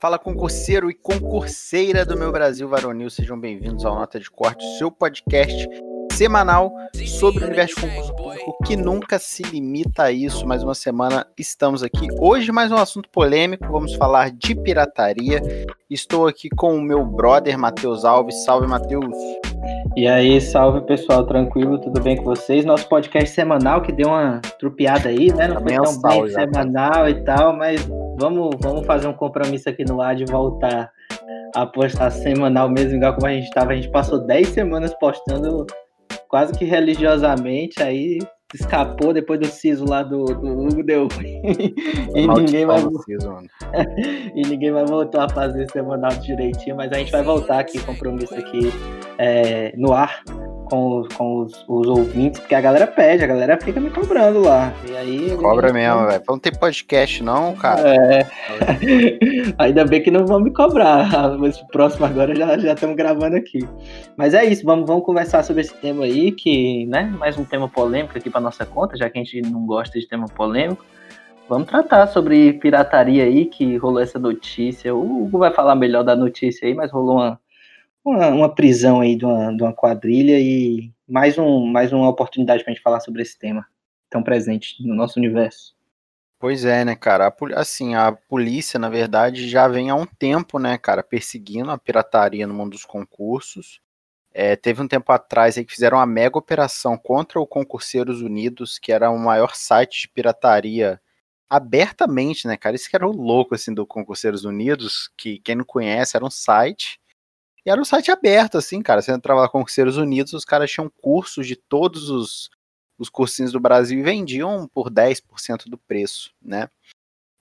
Fala concurseiro e concurseira do meu Brasil varonil, sejam bem-vindos ao Nota de Corte, seu podcast semanal sobre o universo de concurso público que nunca se limita a isso. Mais uma semana estamos aqui. Hoje mais um assunto polêmico, vamos falar de pirataria. Estou aqui com o meu brother Matheus Alves. Salve, Matheus. E aí, salve pessoal, tranquilo, tudo bem com vocês? Nosso podcast semanal que deu uma trupeada aí, né? Não foi tão bem já, semanal e tal, mas vamos, vamos fazer um compromisso aqui no ar de voltar a postar semanal mesmo, igual como a gente estava. A gente passou 10 semanas postando quase que religiosamente, aí escapou depois do siso lá do, do Hugo, deu e ninguém mais e ninguém mais voltou a fazer semanal direitinho, mas a gente vai voltar aqui, compromisso aqui é, no ar com, os, com os, os, ouvintes, porque a galera pede, a galera fica me cobrando lá. E aí. Cobra mesmo, velho. Não tem podcast, não, cara. É. Ainda bem que não vão me cobrar. Esse próximo agora já, já estamos gravando aqui. Mas é isso, vamos, vamos conversar sobre esse tema aí, que, né? Mais um tema polêmico aqui para nossa conta, já que a gente não gosta de tema polêmico. Vamos tratar sobre pirataria aí, que rolou essa notícia. O Hugo vai falar melhor da notícia aí, mas rolou uma uma, uma prisão aí de uma, de uma quadrilha e mais, um, mais uma oportunidade para a gente falar sobre esse tema tão presente no nosso universo. Pois é, né, cara? A, assim, a polícia, na verdade, já vem há um tempo, né, cara, perseguindo a pirataria no mundo dos concursos. É, teve um tempo atrás aí que fizeram uma mega operação contra o Concurseiros Unidos, que era o maior site de pirataria abertamente, né, cara? Isso que era o louco, assim, do Concurseiros Unidos, que quem não conhece, era um site e era um site aberto, assim, cara. Você entrava lá com Concurseiros Unidos, os caras tinham cursos de todos os, os cursinhos do Brasil e vendiam por 10% do preço, né?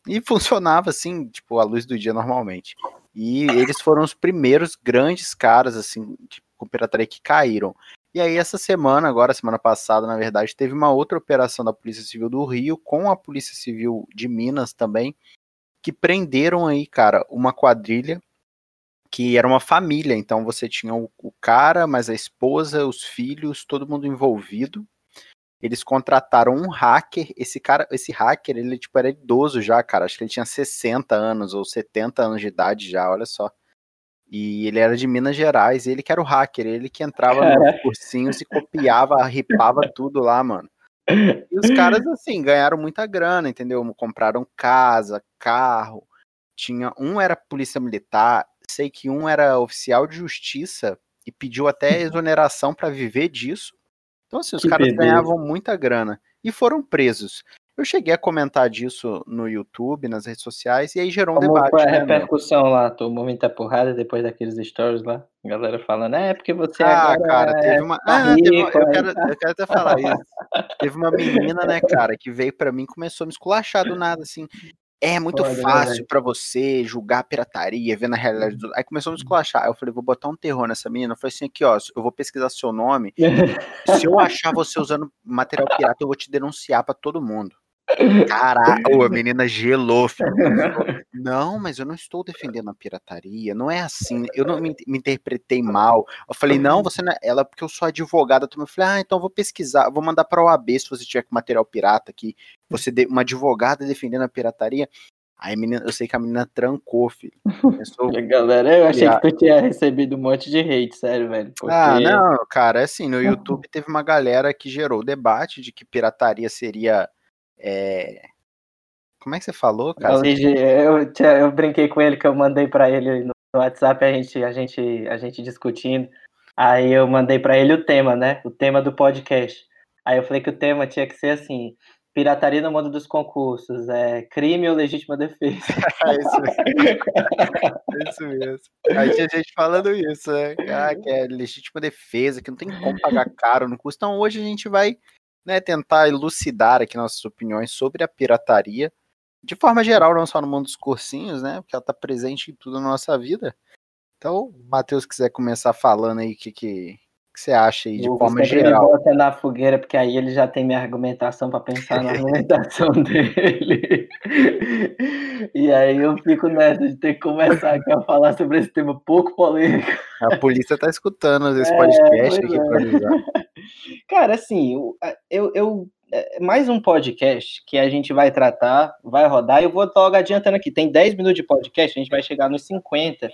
E funcionava assim, tipo, à luz do dia normalmente. E eles foram os primeiros grandes caras, assim, de, pirataria que caíram. E aí, essa semana, agora, semana passada, na verdade, teve uma outra operação da Polícia Civil do Rio com a Polícia Civil de Minas também, que prenderam aí, cara, uma quadrilha que era uma família, então você tinha o, o, cara, mas a esposa, os filhos, todo mundo envolvido. Eles contrataram um hacker, esse cara, esse hacker, ele tipo era idoso já, cara, acho que ele tinha 60 anos ou 70 anos de idade já, olha só. E ele era de Minas Gerais, ele que era o hacker, ele que entrava nos cursinhos e copiava, ripava tudo lá, mano. E os caras, assim, ganharam muita grana, entendeu? Compraram casa, carro. Tinha um era polícia militar, sei que um era oficial de justiça e pediu até uhum. exoneração para viver disso. Então, assim, os que caras beleza. ganhavam muita grana e foram presos. Eu cheguei a comentar disso no YouTube, nas redes sociais, e aí gerou um Como debate. Foi a né, repercussão meu? lá? Tomou muita porrada depois daqueles stories lá? A galera falando, é porque você ah, agora cara, é teve uma. Ah, rico, teve uma... Eu, quero, eu quero até falar isso. teve uma menina, né, cara, que veio para mim e começou a me esculachar do nada, assim. É muito Pode, fácil para você julgar a pirataria, ver na realidade do... Aí começou a me uhum. esculachar. Aí eu falei, vou botar um terror nessa menina. Eu falei assim, aqui, ó, eu vou pesquisar seu nome. Se eu achar você usando material pirata, eu vou te denunciar para todo mundo. Caraca, a menina gelou, filho. Não, mas eu não estou defendendo a pirataria, não é assim, eu não me, me interpretei mal. Eu falei, não, você não é ela, porque eu sou advogada. Eu falei, ah, então eu vou pesquisar, vou mandar para o OAB se você tiver com material pirata aqui. Você, de, uma advogada defendendo a pirataria. Aí menina, eu sei que a menina trancou, filho. Começou... Galera, eu achei que tu tinha recebido um monte de hate, sério, velho. Porque... Ah, não, cara, é assim, no YouTube teve uma galera que gerou debate de que pirataria seria é... Como é que você falou, cara? Eu, eu, eu brinquei com ele que eu mandei para ele no WhatsApp a gente, a gente, a gente discutindo. Aí eu mandei para ele o tema, né? O tema do podcast. Aí eu falei que o tema tinha que ser assim: pirataria no mundo dos concursos, é crime ou legítima defesa. é isso mesmo. isso mesmo. Aí tinha gente falando isso, né? Ah, que é legítima defesa, que não tem como pagar caro no curso. Então hoje a gente vai né, tentar elucidar aqui nossas opiniões sobre a pirataria, de forma geral, não só no mundo dos cursinhos, né, porque ela está presente em tudo na nossa vida. Então, o Matheus quiser começar falando aí o que, que, que, você acha aí de o forma geral. Ele bota na fogueira, porque aí ele já tem minha argumentação para pensar na argumentação dele. e aí eu fico nessa de ter que começar aqui a falar sobre esse tema pouco polêmico. A polícia tá escutando esse é, podcast aqui é. para avisar. Cara, assim, eu, eu, é mais um podcast que a gente vai tratar, vai rodar, eu vou logo adiantando aqui, tem 10 minutos de podcast, a gente vai chegar nos 50,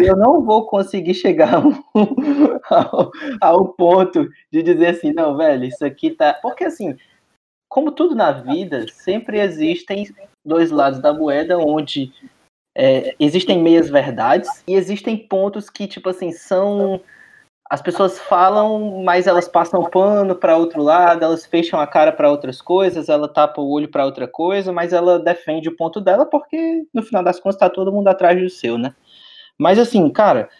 e eu não vou conseguir chegar ao, ao ponto de dizer assim, não, velho, isso aqui tá... Porque assim, como tudo na vida, sempre existem dois lados da moeda, onde é, existem meias verdades e existem pontos que, tipo assim, são as pessoas falam, mas elas passam pano para outro lado, elas fecham a cara para outras coisas, ela tapa o olho para outra coisa, mas ela defende o ponto dela porque no final das contas está todo mundo atrás do seu, né? Mas assim, cara,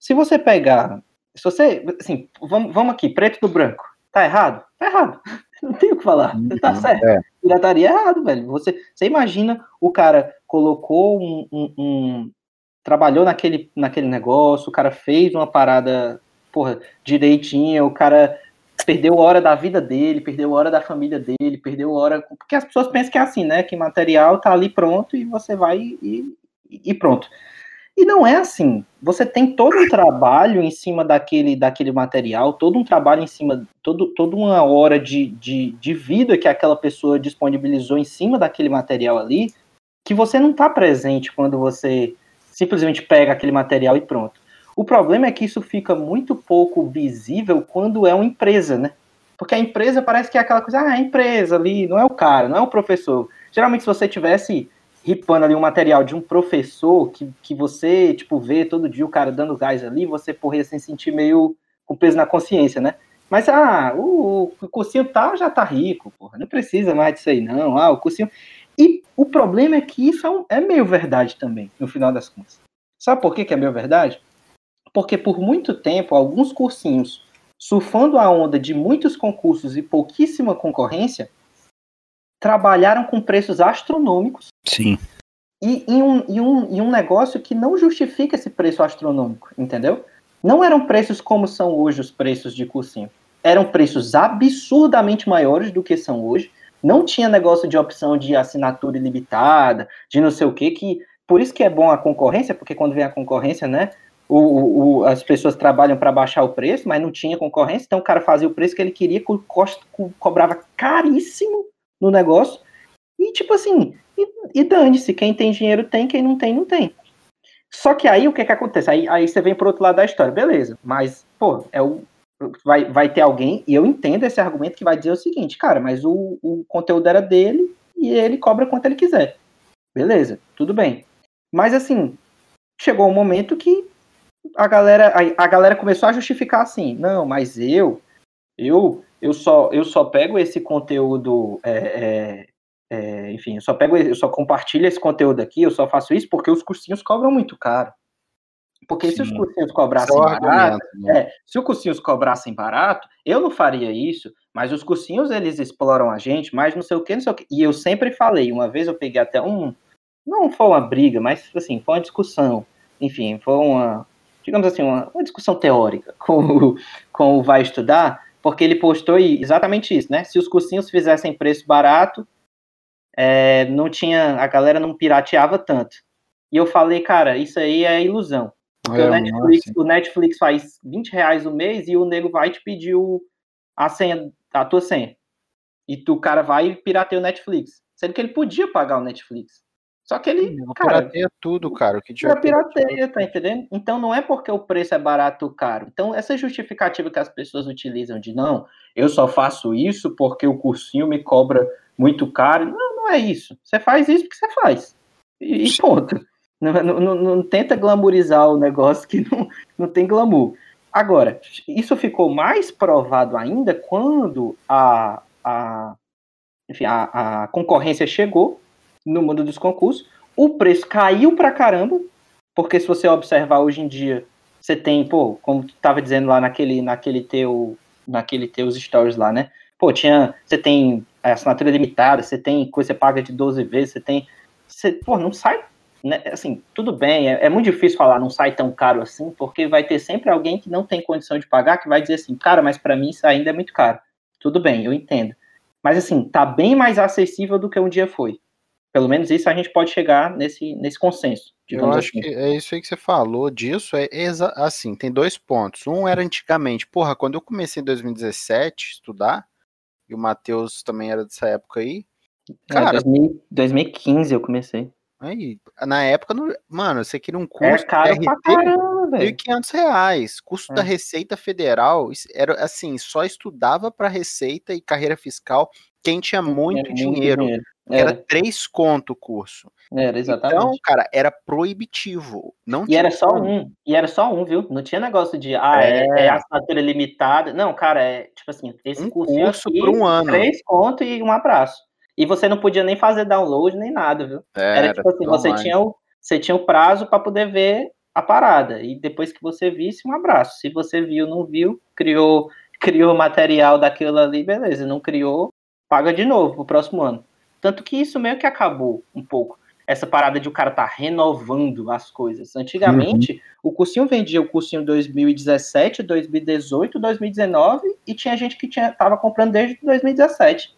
se você pegar, se você, assim, vamos, vamos aqui, preto do branco, tá errado? Tá errado. Não tem o que falar. Tá uhum, certo. É. Pirataria é errado, velho. Você, você imagina o cara colocou um, um, um trabalhou naquele, naquele negócio, o cara fez uma parada porra, direitinho, o cara perdeu hora da vida dele, perdeu hora da família dele, perdeu hora. Porque as pessoas pensam que é assim, né? Que material tá ali pronto e você vai e, e pronto. E não é assim. Você tem todo um trabalho em cima daquele, daquele material, todo um trabalho em cima, todo, toda uma hora de, de, de vida que aquela pessoa disponibilizou em cima daquele material ali, que você não está presente quando você simplesmente pega aquele material e pronto. O problema é que isso fica muito pouco visível quando é uma empresa, né? Porque a empresa parece que é aquela coisa, ah, a empresa ali, não é o cara, não é o professor. Geralmente, se você tivesse ripando ali um material de um professor que, que você, tipo, vê todo dia o cara dando gás ali, você, porra, ia se sentir meio com peso na consciência, né? Mas, ah, o, o cursinho tal já tá rico, porra, não precisa mais disso aí, não. Ah, o cursinho... E o problema é que isso é, um, é meio verdade também, no final das contas. Sabe por que, que é meio verdade? Porque por muito tempo alguns cursinhos, surfando a onda de muitos concursos e pouquíssima concorrência, trabalharam com preços astronômicos. Sim. E em um, em, um, em um negócio que não justifica esse preço astronômico, entendeu? Não eram preços como são hoje os preços de cursinho. Eram preços absurdamente maiores do que são hoje. Não tinha negócio de opção de assinatura ilimitada, de não sei o que, que por isso que é bom a concorrência, porque quando vem a concorrência, né, o, o, as pessoas trabalham para baixar o preço, mas não tinha concorrência, então o cara fazia o preço que ele queria, co co cobrava caríssimo no negócio, e tipo assim, e, e dane-se, quem tem dinheiro tem, quem não tem, não tem. Só que aí o que que acontece? Aí, aí você vem pro outro lado da história, beleza, mas, pô, é o, vai, vai ter alguém, e eu entendo esse argumento que vai dizer o seguinte, cara, mas o, o conteúdo era dele e ele cobra quanto ele quiser. Beleza, tudo bem. Mas assim, chegou um momento que a galera, a, a galera começou a justificar assim, não, mas eu, eu, eu só, eu só pego esse conteúdo, é, é, é, enfim, eu só pego, eu só compartilho esse conteúdo aqui, eu só faço isso porque os cursinhos cobram muito caro. Porque Sim. se os cursinhos cobrassem barato, né? é, se os cursinhos cobrassem barato, eu não faria isso, mas os cursinhos eles exploram a gente, mas não sei o que, não sei o que. E eu sempre falei, uma vez eu peguei até um, não foi uma briga, mas assim, foi uma discussão. Enfim, foi uma, digamos assim, uma, uma discussão teórica com o, com o Vai Estudar, porque ele postou exatamente isso, né? Se os cursinhos fizessem preço barato, é, não tinha, a galera não pirateava tanto. E eu falei, cara, isso aí é ilusão. Porque é, o, Netflix, o Netflix faz 20 reais o mês e o nego vai te pedir o, a senha, a tua senha. E tu, o cara vai e pirateia o Netflix. Sendo que ele podia pagar o Netflix. Só que ele. Não, cara, pirateia tudo, cara. O que já pirateia, tá entendendo? Então não é porque o preço é barato ou caro. Então, essa justificativa que as pessoas utilizam de não, eu só faço isso porque o cursinho me cobra muito caro. Não, não é isso. Você faz isso porque você faz. E, e ponto. Não, não, não, não, tenta glamourizar o negócio que não, não tem glamour. Agora, isso ficou mais provado ainda quando a, a, enfim, a, a concorrência chegou no mundo dos concursos. O preço caiu pra caramba, porque se você observar hoje em dia, você tem, pô, como tu tava dizendo lá naquele, naquele teu, naquele teus stories lá, né? Pô, tinha, você tem assinatura limitada, você tem coisa, você paga de 12 vezes, você tem, você, pô, não sai, né? Assim, tudo bem, é, é muito difícil falar não sai tão caro assim, porque vai ter sempre alguém que não tem condição de pagar, que vai dizer assim, cara, mas para mim isso ainda é muito caro. Tudo bem, eu entendo. Mas assim, tá bem mais acessível do que um dia foi. Pelo menos isso a gente pode chegar nesse, nesse consenso. Eu acho assim. que é isso aí que você falou disso. É assim, tem dois pontos. Um era antigamente, porra, quando eu comecei em 2017 a estudar, e o Matheus também era dessa época aí. É, Cara, é, 2015 eu comecei. Aí, na época, mano, você queria um curso. É caro pra caramba, velho. 1.500 reais. Custo é. da Receita Federal. Era assim, só estudava para Receita e carreira fiscal quem tinha muito, dinheiro. dinheiro. Era. era três conto o curso. Era, exatamente. Então, cara, era proibitivo. Não e era só como. um. E era só um, viu? Não tinha negócio de, ah, é, é, é assinatura limitada. Não, cara, é tipo assim, esse um curso, curso por um ano. Três conto e um abraço. E você não podia nem fazer download nem nada, viu? É, era tipo assim, você tinha, o, você tinha o prazo para poder ver a parada. E depois que você visse, um abraço. Se você viu, não viu, criou criou material daquilo ali, beleza. Não criou, paga de novo pro próximo ano. Tanto que isso meio que acabou um pouco. Essa parada de o cara tá renovando as coisas. Antigamente, uhum. o cursinho vendia o cursinho 2017, 2018, 2019 e tinha gente que tinha, tava comprando desde 2017.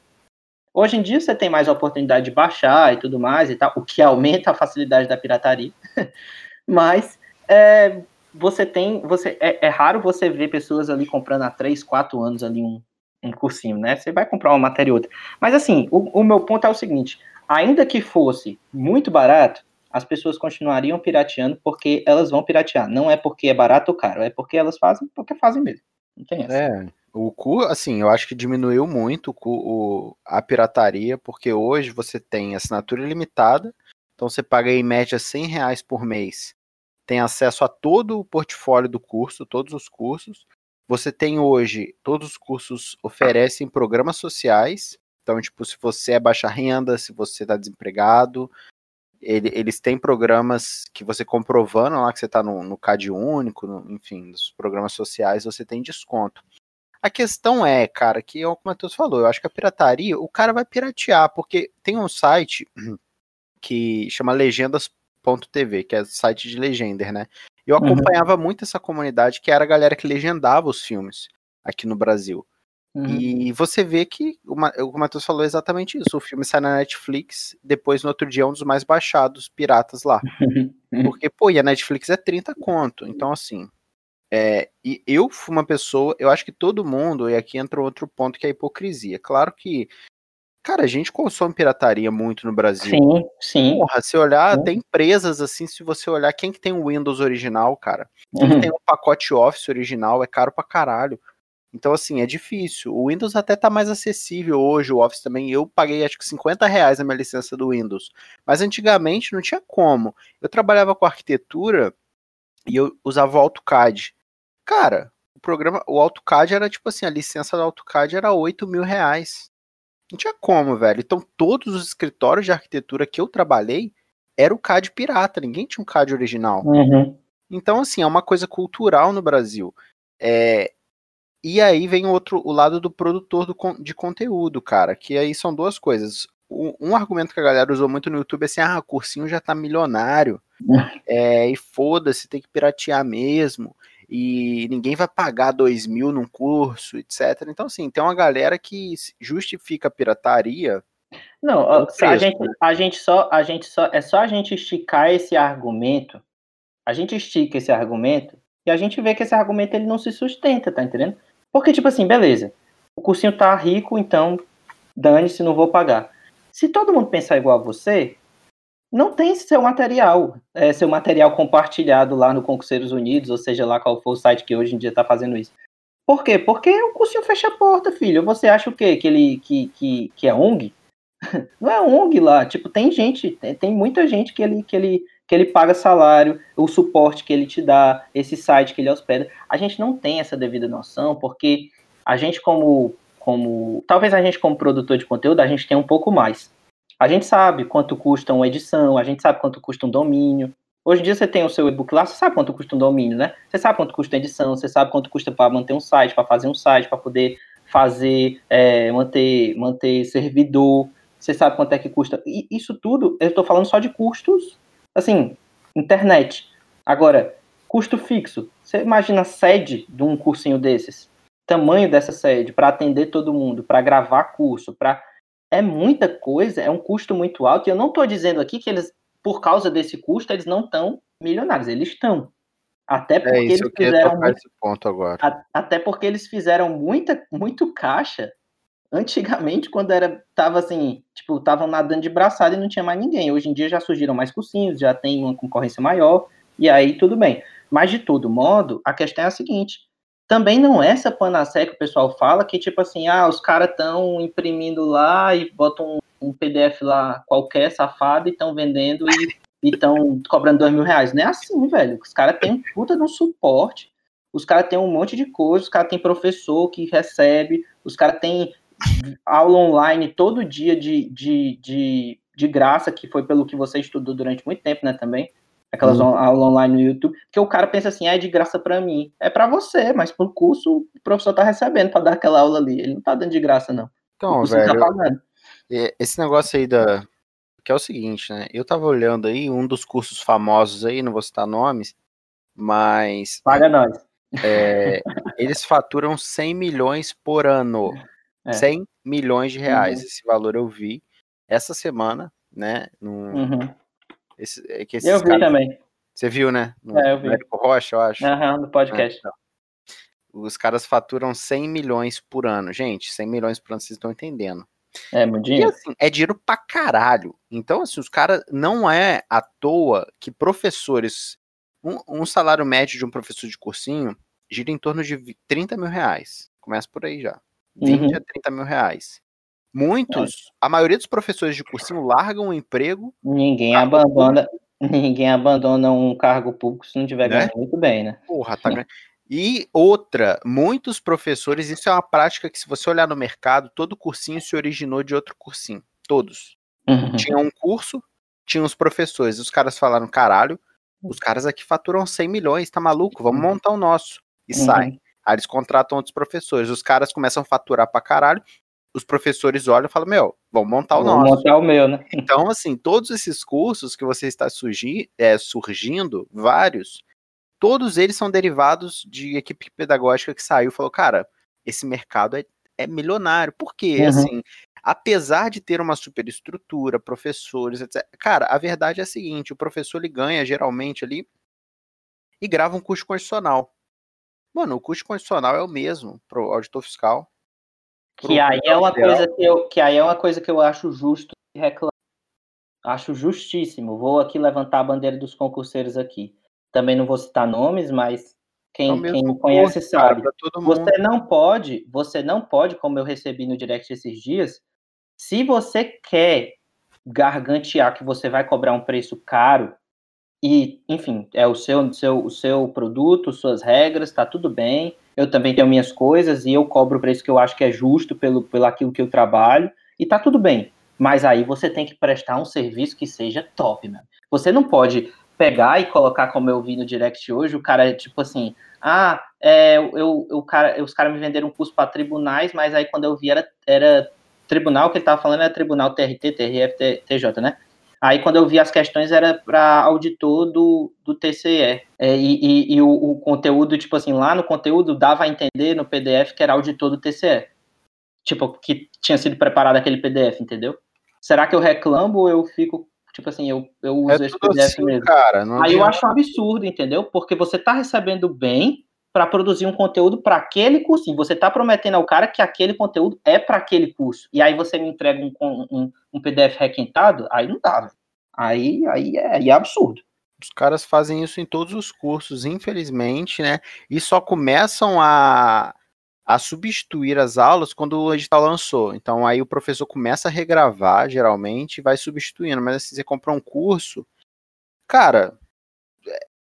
Hoje em dia você tem mais oportunidade de baixar e tudo mais e tal, o que aumenta a facilidade da pirataria. Mas é, você tem, você é, é, raro você ver pessoas ali comprando há 3, 4 anos ali um, um cursinho, né? Você vai comprar uma matéria e outra. Mas assim, o, o meu ponto é o seguinte: ainda que fosse muito barato, as pessoas continuariam pirateando porque elas vão piratear. Não é porque é barato ou caro, é porque elas fazem porque fazem mesmo. Não tem essa. É, o cu, assim, eu acho que diminuiu muito o, o, a pirataria, porque hoje você tem assinatura ilimitada, então você paga em média 100 reais por mês, tem acesso a todo o portfólio do curso, todos os cursos. Você tem hoje, todos os cursos oferecem programas sociais, então, tipo, se você é baixa renda, se você está desempregado, ele, eles têm programas que você comprovando lá que você está no, no CAD único, no, enfim, nos programas sociais, você tem desconto. A questão é, cara, que é o Matheus falou, eu acho que a pirataria, o cara vai piratear, porque tem um site que chama que é site de legender, né? Eu uhum. acompanhava uhum. muito essa comunidade, que era a galera que legendava os filmes aqui no Brasil. Uhum. E você vê que, o, o Matheus falou exatamente isso, o filme sai na Netflix, depois no outro dia é um dos mais baixados piratas lá. Porque, pô, e a Netflix é 30 conto, então assim, é, e eu fui uma pessoa, eu acho que todo mundo, e aqui entra outro ponto que é a hipocrisia. Claro que, cara, a gente consome pirataria muito no Brasil. Sim, sim. Porra, se olhar, sim. tem empresas assim, se você olhar, quem que tem o Windows original, cara? Quem uhum. tem o pacote Office original é caro pra caralho. Então, assim, é difícil. O Windows até tá mais acessível hoje, o Office também. Eu paguei acho que 50 reais na minha licença do Windows. Mas antigamente não tinha como. Eu trabalhava com arquitetura e eu usava o AutoCAD. Cara, o programa, o AutoCAD era tipo assim, a licença do AutoCAD era 8 mil reais. Não tinha como, velho. Então todos os escritórios de arquitetura que eu trabalhei era o CAD pirata, ninguém tinha um CAD original. Uhum. Então, assim, é uma coisa cultural no Brasil. É, e aí vem outro, o lado do produtor do, de conteúdo, cara, que aí são duas coisas. Um, um, argumento que a galera usou muito no YouTube é assim, ah, o cursinho já tá milionário, é, e foda-se, tem que piratear mesmo e ninguém vai pagar dois mil num curso, etc. Então, assim, tem uma galera que justifica a pirataria. Não, a gente, a gente só, a gente só, é só a gente esticar esse argumento. A gente estica esse argumento e a gente vê que esse argumento ele não se sustenta, tá entendendo? Porque, tipo assim, beleza, o cursinho tá rico, então dane-se, não vou pagar. Se todo mundo pensar igual a você, não tem seu material, é, seu material compartilhado lá no Concurseiros Unidos, ou seja lá qual for o site que hoje em dia está fazendo isso. Por quê? Porque o cursinho fecha a porta, filho. Você acha o quê? Que ele que, que, que é ONG? Não é ONG lá. Tipo, tem gente, tem, tem muita gente que ele, que, ele, que ele paga salário, o suporte que ele te dá, esse site que ele hospeda. A gente não tem essa devida noção, porque a gente, como, como. Talvez a gente, como produtor de conteúdo, a gente tenha um pouco mais. A gente sabe quanto custa uma edição, a gente sabe quanto custa um domínio. Hoje em dia você tem o seu e-book lá, você sabe quanto custa um domínio, né? Você sabe quanto custa a edição, você sabe quanto custa para manter um site, para fazer um site, para poder fazer, é, manter, manter servidor, você sabe quanto é que custa. E isso tudo, eu estou falando só de custos, assim, internet. Agora, custo fixo. Você imagina a sede de um cursinho desses? Tamanho dessa sede para atender todo mundo, para gravar curso, para é muita coisa, é um custo muito alto, e eu não estou dizendo aqui que eles, por causa desse custo, eles não estão milionários, eles estão. Até é porque é isso, eles fizeram muito, ponto agora. A, até porque eles fizeram muita, muito caixa antigamente, quando era, tava assim, tipo, estavam nadando de braçada e não tinha mais ninguém. Hoje em dia já surgiram mais cursinhos, já tem uma concorrência maior, e aí tudo bem. Mas de todo modo, a questão é a seguinte: também não é essa panacea que o pessoal fala, que tipo assim, ah, os caras estão imprimindo lá e botam um, um, PDF lá qualquer, safado, e estão vendendo e estão cobrando dois mil reais. Não é assim, velho. Os caras têm um puta de um suporte, os caras têm um monte de coisa, os caras têm professor que recebe, os caras têm aula online todo dia de, de, de, de graça, que foi pelo que você estudou durante muito tempo, né, também. Aquelas uhum. aulas online no YouTube, que o cara pensa assim, ah, é de graça para mim. É para você, mas pro curso o professor tá recebendo para dar aquela aula ali. Ele não tá dando de graça, não. Então, tá velho, tá esse negócio aí da. Que é o seguinte, né? Eu tava olhando aí um dos cursos famosos aí, não vou citar nomes, mas. Paga nós. É, eles faturam 100 milhões por ano. É. 100 milhões de reais. Uhum. Esse valor eu vi essa semana, né? No, uhum. Esse, é que eu vi caras, também. Você viu, né? No é, eu vi. Médico Rocha, eu acho. Aham, uhum, no podcast. É, então. Os caras faturam 100 milhões por ano. Gente, 100 milhões por ano, vocês estão entendendo. É, muito dinheiro. E, assim, é dinheiro pra caralho. Então, assim, os caras não é à toa que professores. Um, um, salário médio de um professor de cursinho gira em torno de 30 mil reais. Começa por aí já. 20 uhum. a 30 mil reais. Muitos, é. a maioria dos professores de cursinho largam o emprego. Ninguém abandona, público. ninguém abandona um cargo público se não tiver né? ganhando muito bem, né? Porra, tá ganhando. E outra, muitos professores, isso é uma prática que, se você olhar no mercado, todo cursinho se originou de outro cursinho. Todos. Uhum. Tinha um curso, tinha os professores. Os caras falaram: caralho, os caras aqui faturam 100 milhões, tá maluco? Vamos uhum. montar o nosso. E uhum. saem. Aí eles contratam outros professores. Os caras começam a faturar pra caralho. Os professores olham e falam: Meu, vamos montar o vamos nosso. montar o meu, né? Então, assim, todos esses cursos que você está surgir, é, surgindo, vários, todos eles são derivados de equipe pedagógica que saiu e falou: Cara, esse mercado é, é milionário. Por quê? Uhum. Assim, apesar de ter uma superestrutura, professores, etc. Cara, a verdade é a seguinte: o professor ele ganha geralmente ali e grava um curso constitucional. Mano, o custo constitucional é o mesmo pro auditor fiscal. Que aí é uma coisa que eu, que aí é uma coisa que eu acho justo reclamar. Acho justíssimo. Vou aqui levantar a bandeira dos concurseiros aqui. Também não vou citar nomes, mas quem, é quem conhece sabe. você não pode, você não pode, como eu recebi no direct esses dias, se você quer gargantear que você vai cobrar um preço caro e, enfim, é o seu, seu, o seu produto, suas regras, tá tudo bem. Eu também tenho minhas coisas e eu cobro o preço que eu acho que é justo pelo, pelo aquilo que eu trabalho e tá tudo bem. Mas aí você tem que prestar um serviço que seja top, mano. Você não pode pegar e colocar, como eu vi no direct hoje, o cara é tipo assim, ah, é, eu, eu, cara, os caras me venderam um curso para tribunais, mas aí quando eu vi era, era tribunal, que ele tava falando era tribunal TRT, TRF, TJ, né? Aí, quando eu vi as questões, era para auditor do, do TCE. É, e, e, e o, o, conteúdo, tipo assim, lá no conteúdo dava a entender no PDF que era auditor do TCE. Tipo, que tinha sido preparado aquele PDF, entendeu? Será que eu reclamo ou eu fico, tipo assim, eu, eu uso é esse PDF assim, mesmo? Cara, Aí eu acho um absurdo, entendeu? Porque você tá recebendo bem para produzir um conteúdo para aquele curso. Você está prometendo ao cara que aquele conteúdo é para aquele curso. E aí você me entrega um, um, um PDF requentado, aí não dá. Aí, aí, é, é absurdo. Os caras fazem isso em todos os cursos, infelizmente, né? E só começam a, a substituir as aulas quando o edital lançou. Então aí o professor começa a regravar, geralmente, e vai substituindo. Mas se você comprar um curso, cara,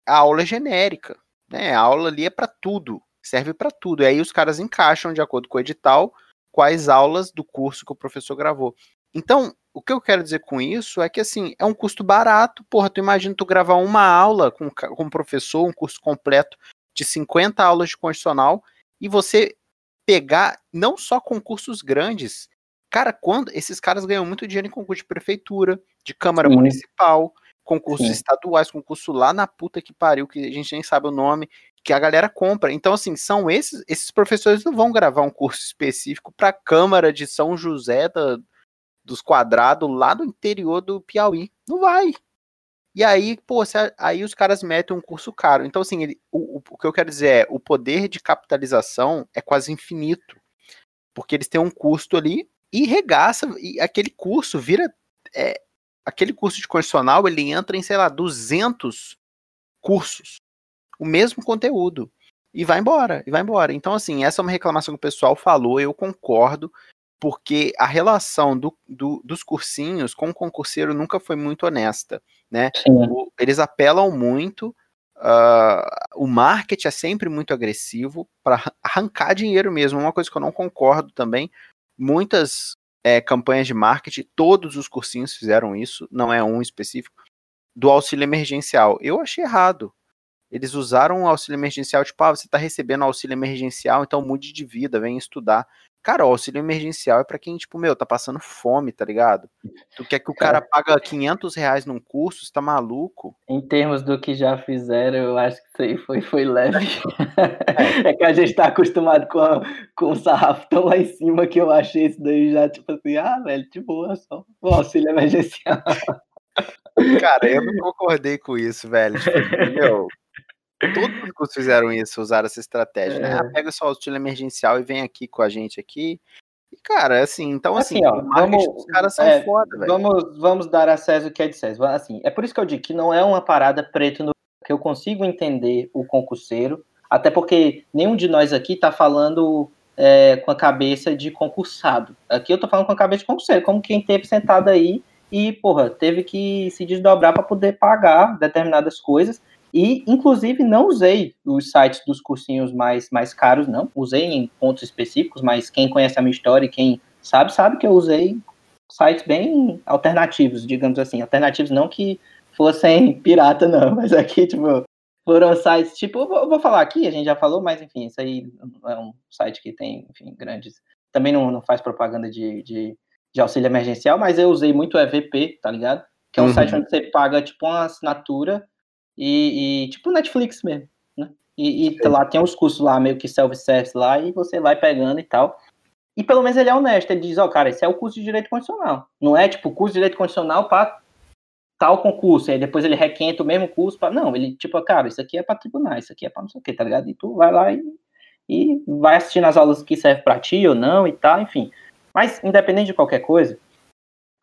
a aula é genérica. Né? A aula ali é para tudo, serve para tudo. E aí os caras encaixam, de acordo com o edital, quais aulas do curso que o professor gravou. Então, o que eu quero dizer com isso é que, assim, é um custo barato. Porra, tu imagina tu gravar uma aula com, com um professor, um curso completo de 50 aulas de constitucional, e você pegar não só concursos grandes. Cara, quando esses caras ganham muito dinheiro em concurso de prefeitura, de Câmara Sim. Municipal, concursos Sim. estaduais, concurso lá na puta que pariu, que a gente nem sabe o nome, que a galera compra. Então, assim, são esses, esses professores não vão gravar um curso específico para a Câmara de São José da, dos Quadrados, lá do interior do Piauí. Não vai. E aí, pô, aí os caras metem um curso caro. Então, assim, ele, o, o que eu quero dizer é, o poder de capitalização é quase infinito. porque eles têm um custo ali e regaça, e aquele curso vira. É, aquele curso de constitucional ele entra em, sei lá, 200 cursos. O mesmo conteúdo. E vai embora, e vai embora. Então, assim, essa é uma reclamação que o pessoal falou, eu concordo, porque a relação do, do, dos cursinhos com o concurseiro nunca foi muito honesta, né? O, eles apelam muito, uh, o marketing é sempre muito agressivo para arrancar dinheiro mesmo, uma coisa que eu não concordo também, muitas é, campanhas de marketing, todos os cursinhos fizeram isso, não é um específico, do auxílio emergencial. Eu achei errado. Eles usaram o auxílio emergencial, tipo, ah, você está recebendo auxílio emergencial, então mude de vida, vem estudar. Cara, o auxílio emergencial é para quem, tipo, meu, tá passando fome, tá ligado? Tu quer que o cara, paga 500 reais num curso, você tá maluco? Em termos do que já fizeram, eu acho que isso aí foi, foi leve. É. é que a gente tá acostumado com, a, com o sarrafo tão lá em cima que eu achei isso daí já, tipo assim, ah, velho, de boa, só o auxílio emergencial. Cara, eu não concordei com isso, velho. Tipo, meu, Todos os cursos fizeram isso, usaram essa estratégia, né? é. né? Ah, pega só o estilo emergencial e vem aqui com a gente aqui. E, cara, assim, então assim, assim ó, vamos, os caras são é, foda, velho. Vamos, vamos dar a César o que é de César. Assim, é por isso que eu digo que não é uma parada preto no que eu consigo entender o concurseiro, até porque nenhum de nós aqui tá falando é, com a cabeça de concursado. Aqui eu tô falando com a cabeça de concurseiro, como quem teve sentado aí e, porra, teve que se desdobrar para poder pagar determinadas coisas e, inclusive, não usei os sites dos cursinhos mais, mais caros, não. Usei em pontos específicos, mas quem conhece a minha história e quem sabe, sabe que eu usei sites bem alternativos, digamos assim. Alternativos não que fossem pirata, não, mas aqui, tipo, foram sites, tipo, eu vou falar aqui, a gente já falou, mas enfim, isso aí é um site que tem, enfim, grandes. Também não, não faz propaganda de, de, de auxílio emergencial, mas eu usei muito o EVP, tá ligado? Que é um uhum. site onde você paga, tipo, uma assinatura e, e tipo Netflix mesmo, né? E, e lá tem os cursos lá, meio que self-service lá, e você vai pegando e tal. E pelo menos ele é honesto, ele diz, ó, oh, cara, esse é o curso de Direito Constitucional. Não é, tipo, curso de Direito Constitucional para tal concurso, aí depois ele requenta o mesmo curso para Não, ele, tipo, cara, isso aqui é para tribunal, isso aqui é para não sei o que, tá ligado? E tu vai lá e, e vai assistindo as aulas que servem para ti ou não e tal, enfim. Mas, independente de qualquer coisa,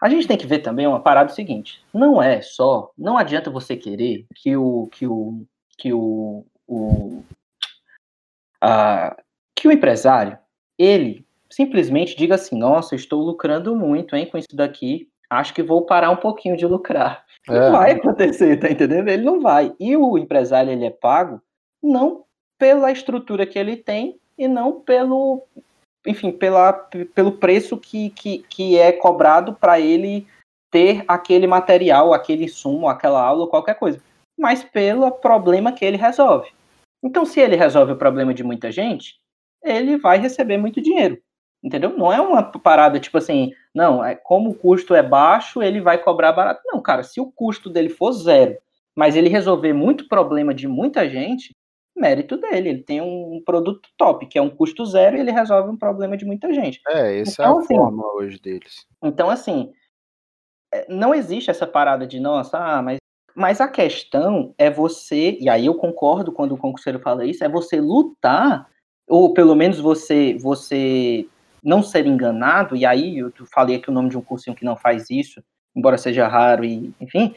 a gente tem que ver também uma parada seguinte. Não é só, não adianta você querer que o que o que o, o a, que o empresário ele simplesmente diga assim: "Nossa, estou lucrando muito, hein, com isso daqui. Acho que vou parar um pouquinho de lucrar". É. Não vai acontecer, tá entendendo? Ele não vai. E o empresário ele é pago não pela estrutura que ele tem e não pelo enfim, pela, pelo preço que, que, que é cobrado para ele ter aquele material, aquele sumo, aquela aula, qualquer coisa, mas pelo problema que ele resolve. Então, se ele resolve o problema de muita gente, ele vai receber muito dinheiro, entendeu? Não é uma parada tipo assim, não, é como o custo é baixo, ele vai cobrar barato. Não, cara, se o custo dele for zero, mas ele resolver muito problema de muita gente, mérito dele. Ele tem um produto top, que é um custo zero, e ele resolve um problema de muita gente. É, essa então, é a assim, forma hoje deles. Então, assim, é, não existe essa parada de, nossa, ah, mas. Mas a questão é você, e aí eu concordo quando o concurseiro fala isso, é você lutar, ou pelo menos você você não ser enganado, e aí eu falei aqui o nome de um cursinho que não faz isso, embora seja raro, e enfim,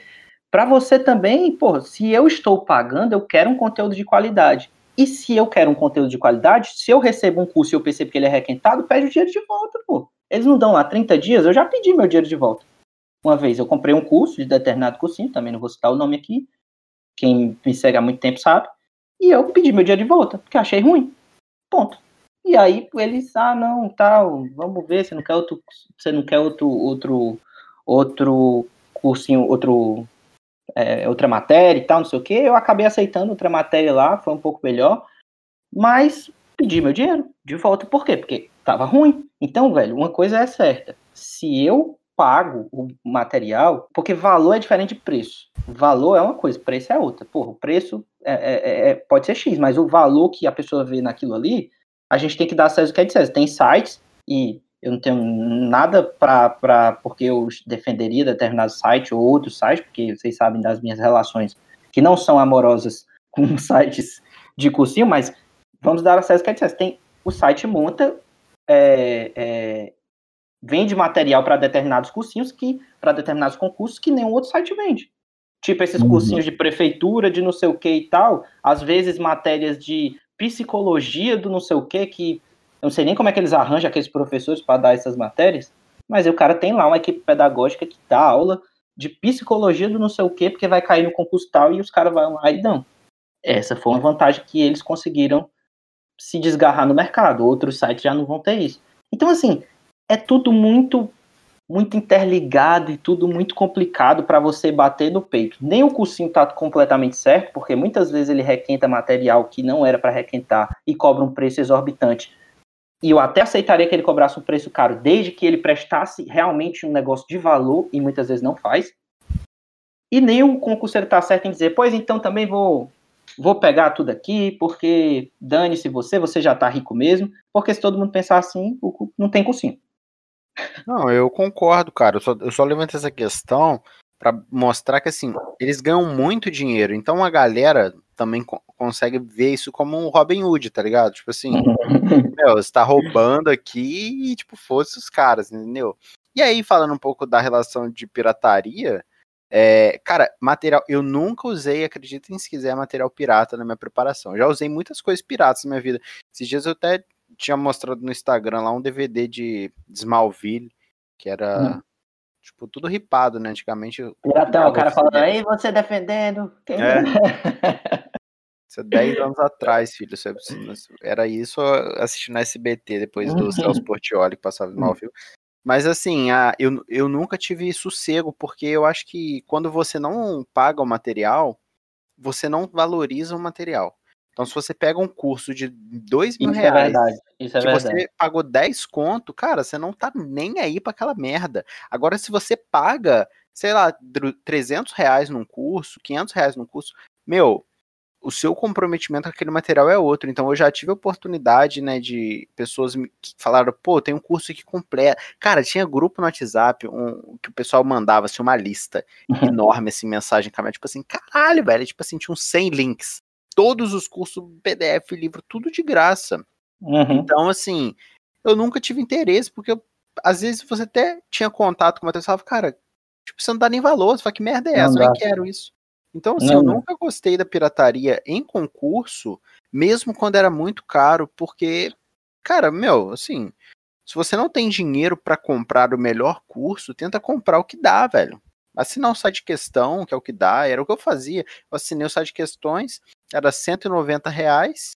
para você também, pô, se eu estou pagando, eu quero um conteúdo de qualidade. E se eu quero um conteúdo de qualidade, se eu recebo um curso e eu percebo que ele é requentado, pede o dinheiro de volta, pô. Eles não dão lá 30 dias, eu já pedi meu dinheiro de volta. Uma vez eu comprei um curso de determinado cursinho, também não vou citar o nome aqui, quem me segue há muito tempo sabe, e eu pedi meu dinheiro de volta, porque achei ruim. Ponto. E aí eles, ah, não, tal, vamos ver, você não quer outro, você não quer outro, outro, outro cursinho, outro é, outra matéria e tal, não sei o que. Eu acabei aceitando outra matéria lá, foi um pouco melhor, mas pedi meu dinheiro de volta. Por quê? Porque tava ruim. Então, velho, uma coisa é certa. Se eu pago o material, porque valor é diferente de preço. Valor é uma coisa, preço é outra. Porra, o preço é, é, é, pode ser X, mas o valor que a pessoa vê naquilo ali, a gente tem que dar acesso ao que é de César. Tem sites e eu não tenho nada para porque eu defenderia determinado site ou outro site, porque vocês sabem das minhas relações que não são amorosas com sites de cursinho, mas vamos dar acesso que é Tem o site monta é, é, vende material para determinados cursinhos que para determinados concursos que nenhum outro site vende. Tipo esses uhum. cursinhos de prefeitura, de não sei o que e tal, às vezes matérias de psicologia do não sei o que que eu não sei nem como é que eles arranjam aqueles professores para dar essas matérias, mas o cara tem lá uma equipe pedagógica que dá aula de psicologia do não sei o que, porque vai cair no concurso tal e os caras vão lá e dão. Essa foi uma vantagem que eles conseguiram se desgarrar no mercado. Outros sites já não vão ter isso. Então, assim, é tudo muito muito interligado e tudo muito complicado para você bater no peito. Nem o cursinho está completamente certo, porque muitas vezes ele requenta material que não era para requentar e cobra um preço exorbitante. E eu até aceitaria que ele cobrasse um preço caro, desde que ele prestasse realmente um negócio de valor, e muitas vezes não faz. E nem o concurseiro está certo em dizer, pois então também vou vou pegar tudo aqui, porque dane-se você, você já tá rico mesmo, porque se todo mundo pensar assim, não tem cursinho. Não, eu concordo, cara. Eu só, eu só levanto essa questão para mostrar que assim, eles ganham muito dinheiro. Então a galera também co consegue ver isso como um Robin Hood, tá ligado? Tipo assim, meu, você tá roubando aqui e tipo, fosse os caras, entendeu? E aí, falando um pouco da relação de pirataria, é, cara, material, eu nunca usei, acreditem se quiser, material pirata na minha preparação. já usei muitas coisas piratas na minha vida. Esses dias eu até tinha mostrado no Instagram lá um DVD de, de Smallville, que era, hum. tipo, tudo ripado, né? Antigamente. Piratão, o cara falando, aí você defendendo. Quem é. Isso é 10 anos atrás, filho. Era isso assistindo na SBT, depois do Celso Portioli, que passava Smallville. Mas assim, a, eu, eu nunca tive sossego, porque eu acho que quando você não paga o material, você não valoriza o material. Então, se você pega um curso de dois mil Isso é reais, é é que verdade. você pagou 10 conto, cara, você não tá nem aí para aquela merda. Agora, se você paga, sei lá, 300 reais num curso, 500 reais num curso, meu, o seu comprometimento com aquele material é outro. Então eu já tive a oportunidade, né, de pessoas que falaram, pô, tem um curso aqui completo. Cara, tinha grupo no WhatsApp um, que o pessoal mandava assim, uma lista uhum. enorme, assim, mensagem, tipo assim, caralho, velho, tipo assim, tinha uns 100 links. Todos os cursos, PDF, livro, tudo de graça. Uhum. Então, assim, eu nunca tive interesse, porque eu, às vezes você até tinha contato com uma pessoa e falava, cara, tipo, você não dá nem valor, você fala, que merda é essa? Não eu nem quero isso. Então, assim, não. eu nunca gostei da pirataria em concurso, mesmo quando era muito caro, porque, cara, meu, assim, se você não tem dinheiro para comprar o melhor curso, tenta comprar o que dá, velho. Assinar um site de questão, que é o que dá, era o que eu fazia. Eu assinei o site de questões, era 190 reais.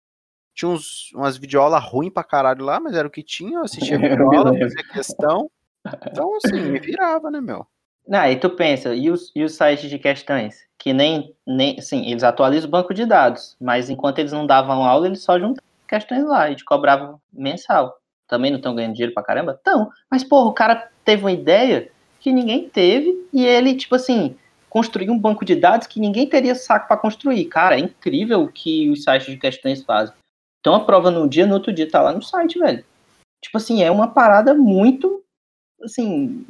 Tinha uns, umas videoaulas ruins pra caralho lá, mas era o que tinha. Eu assistia videoaula, fazia questão. Então, assim, me virava, né, meu? Não, aí tu pensa, e os, e os sites de questões? Que nem, nem, sim, eles atualizam o banco de dados, mas enquanto eles não davam aula, eles só juntavam questões lá e te cobravam mensal. Também não estão ganhando dinheiro pra caramba? Estão. Mas, porra, o cara teve uma ideia que ninguém teve e ele, tipo assim, construiu um banco de dados que ninguém teria saco para construir. Cara, é incrível o que os sites de questões fazem. Então a prova num dia, no outro dia tá lá no site, velho. Tipo assim, é uma parada muito, assim,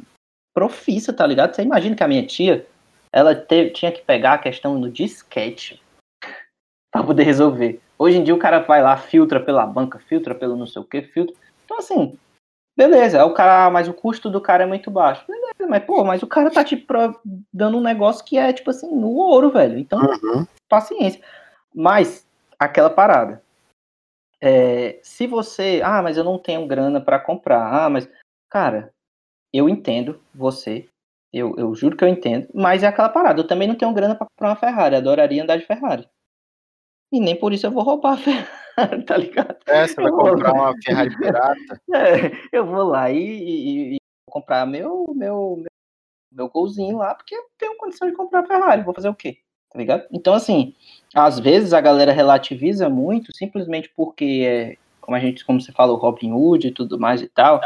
profissa, tá ligado? Você imagina que a minha tia, ela teve, tinha que pegar a questão no disquete para poder resolver. Hoje em dia o cara vai lá, filtra pela banca, filtra pelo não sei o que, filtra. Então assim, beleza, o cara, mas o custo do cara é muito baixo. Beleza, mas pô, mas o cara tá tipo dando um negócio que é tipo assim, no ouro, velho. Então, uhum. paciência. Mas aquela parada. É, se você, ah, mas eu não tenho grana para comprar. Ah, mas cara, eu entendo você, eu, eu juro que eu entendo, mas é aquela parada, eu também não tenho grana para comprar uma Ferrari, adoraria andar de Ferrari. E nem por isso eu vou roubar a Ferrari, tá ligado? É, você vai comprar uma Ferrari pirata. É, eu vou lá e, e, e comprar meu, meu, meu, meu golzinho lá, porque eu tenho condição de comprar a Ferrari, vou fazer o quê? Tá ligado? Então, assim, às vezes a galera relativiza muito, simplesmente porque é, como a gente, como você falou, Robin Hood e tudo mais e tal.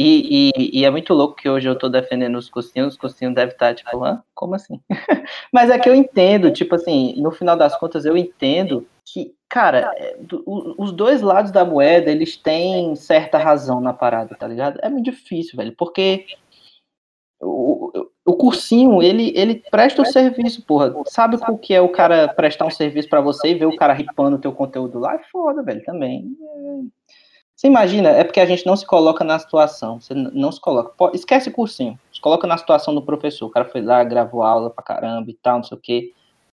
E, e, e, é muito louco que hoje eu tô defendendo os costinhos, os costinhos devem estar tipo, ah, como assim? Mas é que eu entendo, tipo assim, no final das contas eu entendo que, cara, é, os dois lados da moeda, eles têm certa razão na parada, tá ligado? É muito difícil, velho, porque o, o cursinho, ele, ele presta o serviço, porra. Sabe o que é o cara prestar um serviço para você e ver o cara ripando o teu conteúdo lá? É foda, velho, também. Você imagina, é porque a gente não se coloca na situação. Você não se coloca. Esquece cursinho. Se coloca na situação do professor. O cara foi lá, gravou aula pra caramba e tal, não sei o quê.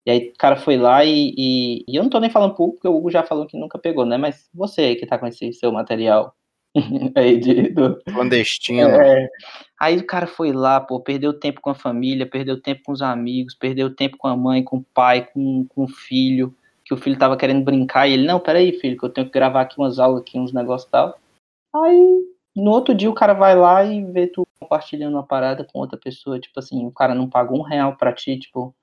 E aí o cara foi lá e, e, e eu não tô nem falando público, porque o Hugo já falou que nunca pegou, né? Mas você aí que tá com esse seu material aí de, do, clandestino. É, aí o cara foi lá, pô, perdeu tempo com a família, perdeu tempo com os amigos, perdeu tempo com a mãe, com o pai, com, com o filho, que o filho tava querendo brincar, e ele, não, peraí, filho, que eu tenho que gravar aqui umas aulas, aqui, uns negócios e tal. Aí, no outro dia, o cara vai lá e vê tu compartilhando uma parada com outra pessoa, tipo assim, o cara não pagou um real pra ti, tipo,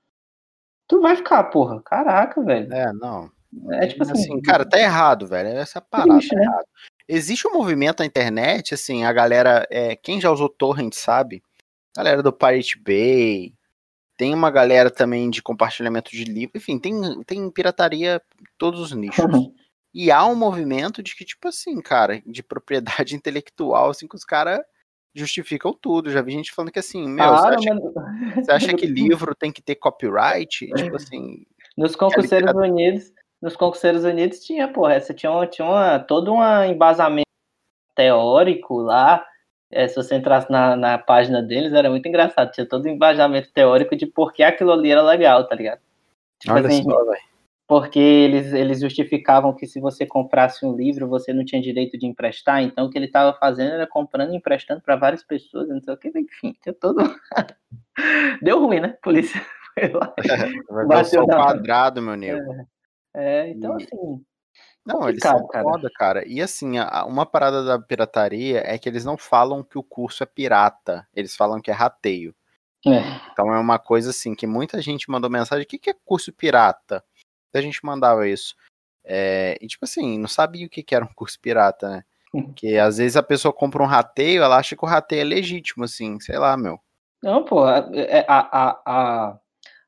tu vai ficar, porra, caraca, velho. É, não. É tipo assim, assim cara, tá errado, velho. Essa parada triste, tá né? errado. Existe um movimento na internet, assim, a galera, é, quem já usou torrent sabe, galera do Pirate Bay, tem uma galera também de compartilhamento de livro, enfim, tem, tem pirataria em todos os nichos. Uhum. E há um movimento de que, tipo assim, cara, de propriedade intelectual, assim, que os caras justificam tudo. Já vi gente falando que assim, meu, ah, você, acha, mas... você, acha, que livro tem que ter copyright? Tipo assim. Nos concurseiros unidos, nos concurseiros unidos tinha, porra, essa tinha, tinha uma, todo um embasamento teórico lá. É, se você entrasse na, na página deles, era muito engraçado. Tinha todo um embasamento teórico de por que aquilo ali era legal, tá ligado? Tipo Olha assim, só, porque eles, eles justificavam que se você comprasse um livro, você não tinha direito de emprestar, então o que ele estava fazendo era comprando e emprestando para várias pessoas, não sei o que, enfim, tinha todo. Deu ruim, né? Polícia foi lá. Bateu o quadrado, meu nego. É. É, então, e... assim. Não, eles são cara. foda, cara. E assim, a, uma parada da pirataria é que eles não falam que o curso é pirata, eles falam que é rateio. É. Então é uma coisa assim que muita gente mandou mensagem: o que, que é curso pirata? A gente mandava isso. É, e tipo assim, não sabia o que, que era um curso pirata, né? Porque às vezes a pessoa compra um rateio, ela acha que o rateio é legítimo, assim, sei lá, meu. Não, pô, a, a, a,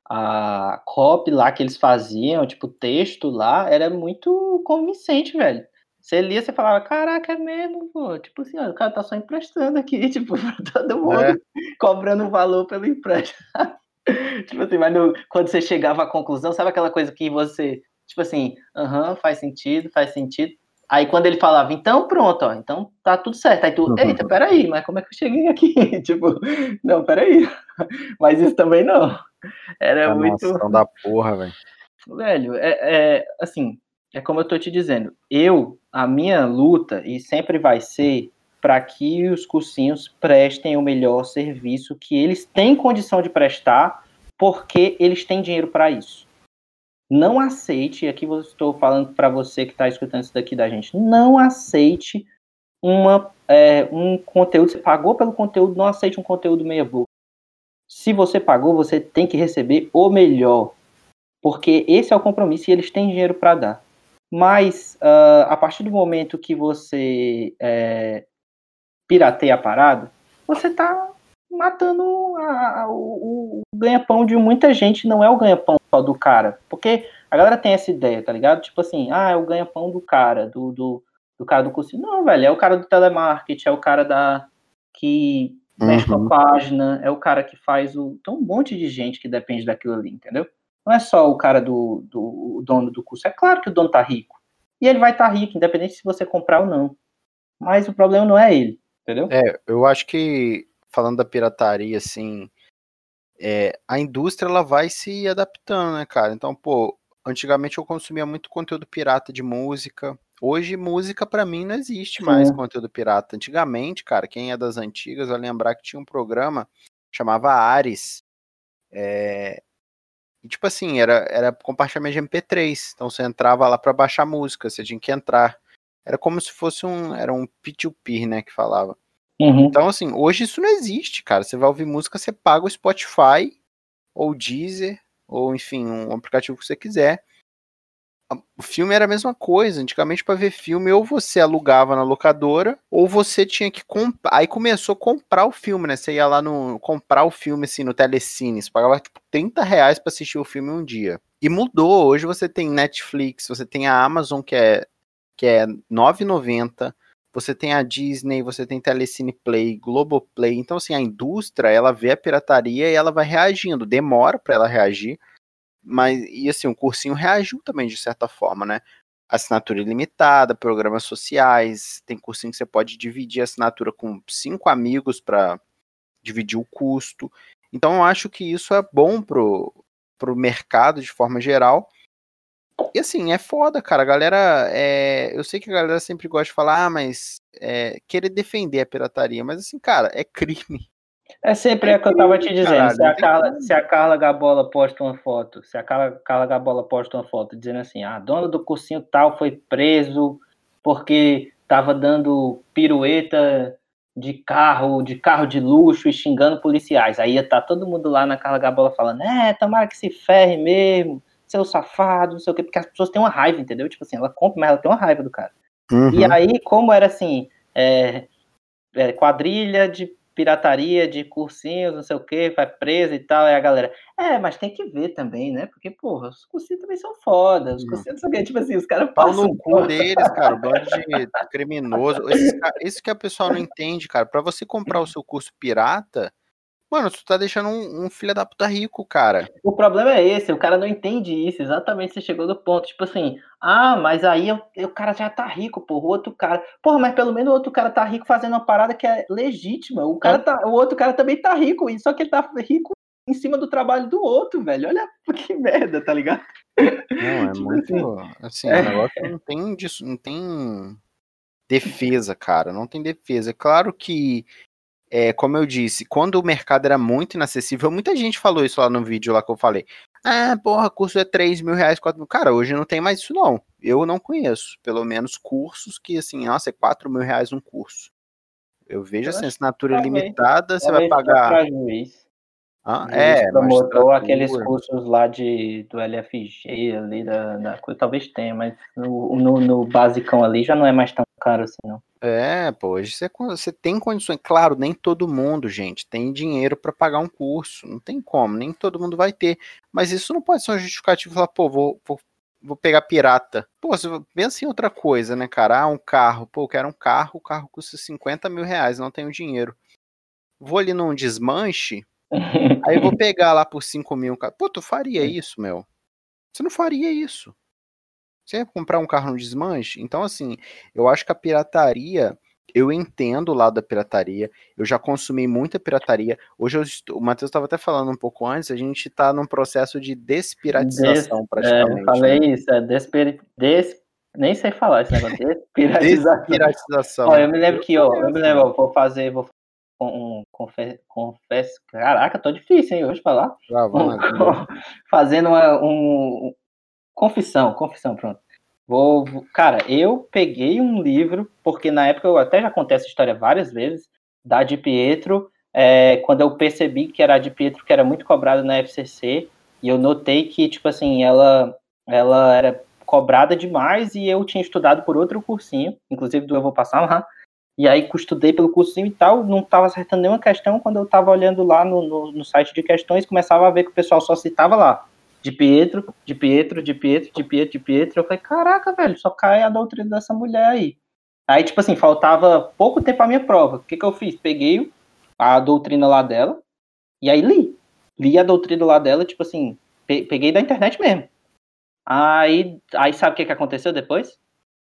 a copy lá que eles faziam, tipo, o texto lá, era muito convincente, velho. Você lia, você falava, caraca, é mesmo, pô. Tipo assim, ó, o cara tá só emprestando aqui, tipo, pra todo mundo, é. cobrando valor pelo empréstimo. tipo assim, mas no, quando você chegava à conclusão, sabe aquela coisa que você, tipo assim, aham, uh -huh, faz sentido, faz sentido. Aí quando ele falava, então pronto, ó, então tá tudo certo. Aí tu, uhum. eita, peraí, mas como é que eu cheguei aqui? tipo, não, peraí. mas isso também não. Era muito. da porra, velho. Velho, é, é assim, é como eu tô te dizendo. Eu, a minha luta, e sempre vai ser, para que os cursinhos prestem o melhor serviço que eles têm condição de prestar, porque eles têm dinheiro para isso. Não aceite, aqui eu estou falando para você que está escutando isso daqui da gente, não aceite uma, é, um conteúdo, você pagou pelo conteúdo, não aceite um conteúdo meia boca. Se você pagou, você tem que receber o melhor, porque esse é o compromisso e eles têm dinheiro para dar. Mas uh, a partir do momento que você é, pirateia a parada, você está matando a, a, o, o ganha-pão de muita gente, não é o ganha-pão só do cara. Porque a galera tem essa ideia, tá ligado? Tipo assim, ah, é o ganha-pão do cara, do, do, do cara do curso. Não, velho, é o cara do telemarketing, é o cara da que mexe uhum. com a página, é o cara que faz o. Tem um monte de gente que depende daquilo ali, entendeu? Não é só o cara do, do dono do curso. É claro que o dono tá rico. E ele vai estar tá rico, independente se você comprar ou não. Mas o problema não é ele, entendeu? É, eu acho que, falando da pirataria, assim, é, a indústria ela vai se adaptando, né, cara? Então, pô, antigamente eu consumia muito conteúdo pirata de música, Hoje, música para mim não existe mais conteúdo pirata. Antigamente, cara, quem é das antigas vai lembrar que tinha um programa chamava Ares. É... E, tipo assim, era, era compartilhamento de MP3. Então você entrava lá para baixar música, você tinha que entrar. Era como se fosse um. Era um P2P, né? Que falava. Uhum. Então, assim, hoje isso não existe, cara. Você vai ouvir música, você paga o Spotify, ou Deezer, ou enfim, um aplicativo que você quiser o filme era a mesma coisa. Antigamente, para ver filme, ou você alugava na locadora, ou você tinha que comprar. Aí começou a comprar o filme, né? Você ia lá no. comprar o filme assim no Telecine. Você pagava tipo 30 reais pra assistir o filme um dia. E mudou. Hoje você tem Netflix, você tem a Amazon, que é, que é 9,90. Você tem a Disney, você tem Telecine Play, Globoplay. Então, assim, a indústria, ela vê a pirataria e ela vai reagindo. Demora para ela reagir mas, e assim, o cursinho reagiu também de certa forma, né? assinatura ilimitada, programas sociais, tem cursinho que você pode dividir a assinatura com cinco amigos para dividir o custo. Então eu acho que isso é bom pro, pro mercado de forma geral. E assim, é foda, cara. A galera. É... Eu sei que a galera sempre gosta de falar, ah, mas é... querer defender a pirataria, mas assim, cara, é crime. É sempre é o que eu tava te dizendo. Caralho, se, a Carla, se a Carla Gabola posta uma foto, se a Carla, Carla Gabola posta uma foto dizendo assim, a dona do cursinho tal foi preso porque tava dando pirueta de carro, de carro de luxo e xingando policiais. Aí ia tá todo mundo lá na Carla Gabola falando, é, tomara que se ferre mesmo, seu safado, não sei o quê, porque as pessoas têm uma raiva, entendeu? Tipo assim, ela compra, mas ela tem uma raiva do cara. Uhum. E aí, como era assim, é, é, quadrilha de pirataria de cursinhos, não sei o que, vai preso e tal, e a galera, é, mas tem que ver também, né? Porque, porra, os cursinhos também são foda, os cursinhos, não sei o que, tipo assim, os caras passam... no cu deles, cara, o bando de criminoso, isso que a pessoa não entende, cara, para você comprar o seu curso pirata, Mano, tu tá deixando um, um filho da puta rico, cara. O problema é esse, o cara não entende isso, exatamente, você chegou no ponto. Tipo assim, ah, mas aí o, o cara já tá rico, porra, o outro cara. Porra, mas pelo menos o outro cara tá rico fazendo uma parada que é legítima. O, cara tá, o outro cara também tá rico, só que ele tá rico em cima do trabalho do outro, velho. Olha que merda, tá ligado? Não, é tipo muito. Assim, é. o negócio não tem, não tem defesa, cara. Não tem defesa. É claro que é, como eu disse, quando o mercado era muito inacessível, muita gente falou isso lá no vídeo lá que eu falei. Ah, porra, curso é 3 mil reais, 4 mil. Cara, hoje não tem mais isso, não. Eu não conheço, pelo menos, cursos que, assim, nossa, é 4 mil reais um curso. Eu vejo, eu assim, assinatura limitada, você vai pagar. Ah, é, promotor aqueles cursos lá de, do LFG ali, da, da coisa, talvez tenha, mas no, no, no basicão ali já não é mais tão caro assim, não. É, pô, hoje você, você tem condições. Claro, nem todo mundo, gente, tem dinheiro para pagar um curso. Não tem como, nem todo mundo vai ter. Mas isso não pode ser um justificativo falar, pô, vou, vou, vou pegar pirata. Pô, você pensa em outra coisa, né, cara? Ah, um carro. Pô, eu quero um carro, o carro custa 50 mil reais, não tenho dinheiro. Vou ali num desmanche, aí vou pegar lá por 5 mil. Pô, tu faria isso, meu? Você não faria isso. Você ia comprar um carro no desmanche? Então, assim, eu acho que a pirataria, eu entendo o lado da pirataria, eu já consumi muita pirataria. Hoje eu o Matheus estava até falando um pouco antes, a gente está num processo de despiratização, Des, praticamente. É, eu falei né? isso, é despir, des, nem sei falar esse negócio, despiratização. despiratização. ó, eu me lembro que, ó, eu me lembro, ó, vou fazer, vou um, confesso, confesso, caraca, tô difícil, hein, hoje falar. Um, fazendo uma, um, Confissão, confissão, pronto. Vou, cara, eu peguei um livro, porque na época eu até já contei essa história várias vezes, da de Pietro, é, quando eu percebi que era a de Pietro que era muito cobrada na FCC, e eu notei que, tipo assim, ela, ela era cobrada demais e eu tinha estudado por outro cursinho, inclusive do Eu Vou Passar lá, e aí estudei pelo cursinho e tal, não estava acertando nenhuma questão, quando eu estava olhando lá no, no, no, site de questões, começava a ver que o pessoal só citava lá, de Pietro, de Pietro, de Pietro, de Pietro, de Pietro. Eu falei, caraca, velho, só cai a doutrina dessa mulher aí. Aí, tipo assim, faltava pouco tempo a minha prova. O que, que eu fiz? Peguei a doutrina lá dela e aí li. Li a doutrina lá dela, tipo assim, peguei da internet mesmo. Aí, aí sabe o que, que aconteceu depois?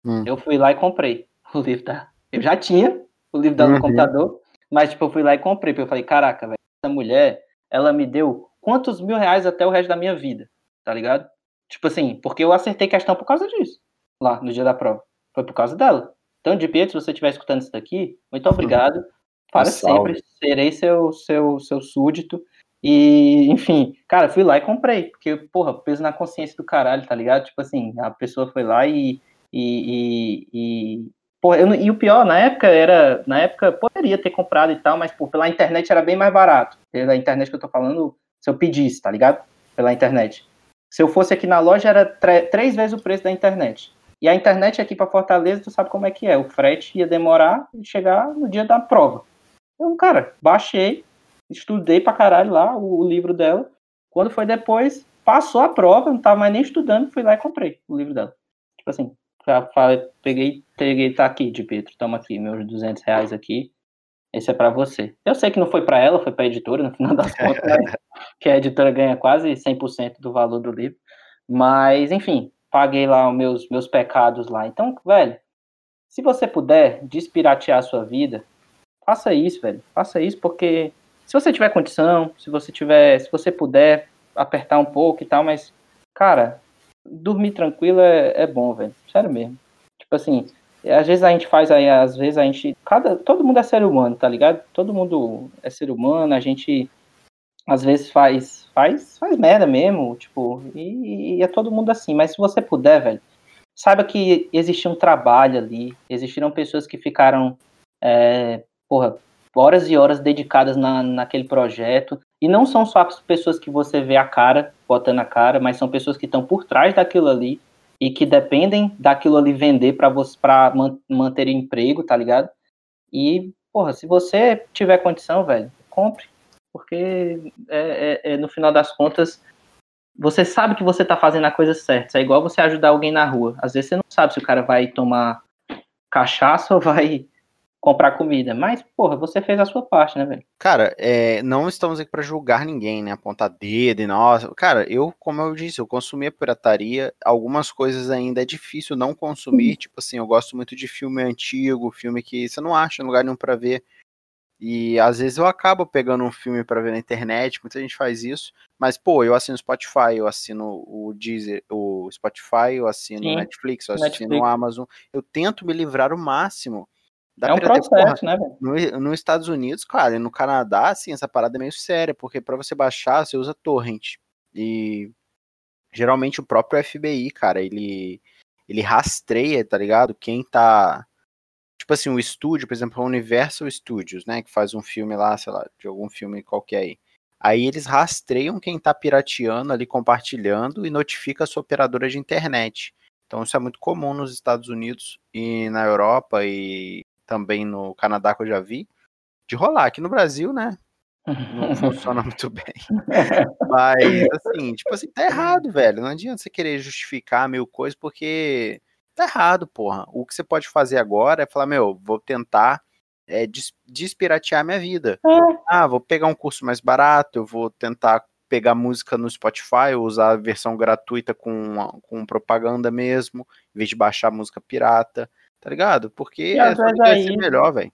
Hum. Eu fui lá e comprei o livro da. Eu já tinha o livro dela uhum. no computador, mas tipo, eu fui lá e comprei, porque eu falei, caraca, velho, essa mulher, ela me deu quantos mil reais até o resto da minha vida, tá ligado? Tipo assim, porque eu acertei questão por causa disso, lá no dia da prova. Foi por causa dela. Então, de Pietro, se você estiver escutando isso daqui, muito obrigado. Para sempre, serei seu, seu, seu súdito. E, enfim, cara, fui lá e comprei, porque, porra, peso na consciência do caralho, tá ligado? Tipo assim, a pessoa foi lá e. e, e, e porra, eu, e o pior, na época era. Na época poderia ter comprado e tal, mas pô, pela internet era bem mais barato. Pela internet que eu tô falando, se eu pedisse, tá ligado? Pela internet. Se eu fosse aqui na loja, era três vezes o preço da internet. E a internet aqui para Fortaleza, tu sabe como é que é. O frete ia demorar e chegar no dia da prova. Então, cara, baixei, estudei pra caralho lá o, o, livro dela. Quando foi depois, passou a prova, não tava mais nem estudando, fui lá e comprei o livro dela. Tipo assim, peguei, peguei, tá aqui, de Pedro, toma aqui, meus 200 reais aqui. Esse é para você. Eu sei que não foi para ela, foi para a editora, no final das contas, né? que a editora ganha quase 100% do valor do livro. Mas, enfim, paguei lá os meus, meus pecados lá. Então, velho, se você puder despiratear a sua vida, faça isso, velho. Faça isso porque se você tiver condição, se você tiver, se você puder apertar um pouco e tal, mas, cara, dormir tranquilo é, é bom, velho. Sério mesmo. Tipo assim, às vezes a gente faz aí, às vezes a gente. Cada, todo mundo é ser humano, tá ligado? Todo mundo é ser humano, a gente às vezes faz. Faz, faz merda mesmo, tipo, e, e é todo mundo assim. Mas se você puder, velho, saiba que existia um trabalho ali, existiram pessoas que ficaram, é, porra, horas e horas dedicadas na, naquele projeto. E não são só as pessoas que você vê a cara, botando a cara, mas são pessoas que estão por trás daquilo ali e que dependem daquilo ali vender para você para man, manter emprego, tá ligado? E, porra, se você tiver condição, velho, compre. Porque é, é, é, no final das contas, você sabe que você tá fazendo a coisa certa. É igual você ajudar alguém na rua. Às vezes você não sabe se o cara vai tomar cachaça ou vai comprar comida. Mas, porra, você fez a sua parte, né, velho? Cara, é, não estamos aqui para julgar ninguém, né? Apontar dedo e nossa. Cara, eu, como eu disse, eu consumi a pirataria. Algumas coisas ainda é difícil não consumir. Tipo assim, eu gosto muito de filme antigo, filme que você não acha lugar nenhum para ver. E às vezes eu acabo pegando um filme para ver na internet, muita gente faz isso. Mas, pô, eu assino Spotify, eu assino o Deezer, o Spotify, eu assino Sim, Netflix, eu assino o Amazon. Eu tento me livrar o máximo Dá é um processo, porra, né, velho? No, nos Estados Unidos, cara, e no Canadá, assim, essa parada é meio séria, porque para você baixar, você usa torrent. E geralmente o próprio FBI, cara, ele ele rastreia, tá ligado? Quem tá tipo assim, o estúdio, por exemplo, a Universal Studios, né, que faz um filme lá, sei lá, de algum filme qualquer aí. Aí eles rastreiam quem tá pirateando ali, compartilhando e notifica a sua operadora de internet. Então isso é muito comum nos Estados Unidos e na Europa e também no Canadá que eu já vi, de rolar. Aqui no Brasil, né? Não funciona muito bem. Mas, assim, tipo assim, tá errado, velho. Não adianta você querer justificar mil coisas, porque tá errado, porra. O que você pode fazer agora é falar, meu, vou tentar é, des despiratear minha vida. É. Ah, vou pegar um curso mais barato, eu vou tentar pegar música no Spotify, usar a versão gratuita com, com propaganda mesmo, em vez de baixar música pirata tá ligado? Porque às vezes aí, melhor, velho.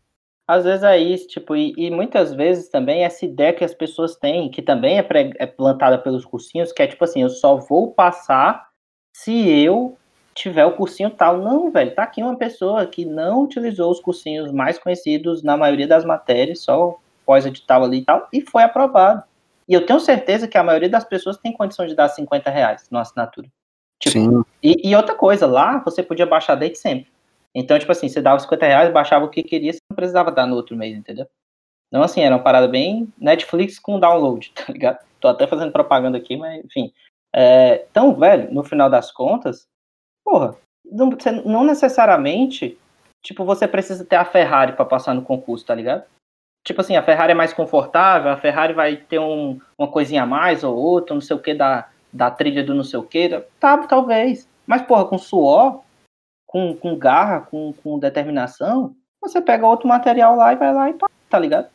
Às vezes é isso, tipo, e, e, muitas vezes também essa ideia que as pessoas têm, que também é, pré, é plantada pelos cursinhos, que é tipo assim, eu só vou passar se eu tiver o cursinho tal. Não, velho, tá aqui uma pessoa que não utilizou os cursinhos mais conhecidos na maioria das matérias, só pós-edital ali e tal, e foi aprovado. E eu tenho certeza que a maioria das pessoas tem condição de dar 50 reais na assinatura. Tipo, Sim. E, e outra coisa, lá você podia baixar desde sempre. Então, tipo assim, você dava 50 reais, baixava o que queria, você não precisava dar no outro mês, entendeu? Então, assim, era uma parada bem Netflix com download, tá ligado? Tô até fazendo propaganda aqui, mas enfim. É, então, velho, no final das contas, porra, não, não necessariamente, tipo, você precisa ter a Ferrari para passar no concurso, tá ligado? Tipo assim, a Ferrari é mais confortável, a Ferrari vai ter um, uma coisinha a mais ou outra, não sei o que, da, da trilha do não sei o que, tá, talvez. Mas, porra, com suor, com, com garra, com, com determinação, você pega outro material lá e vai lá e pá, tá ligado?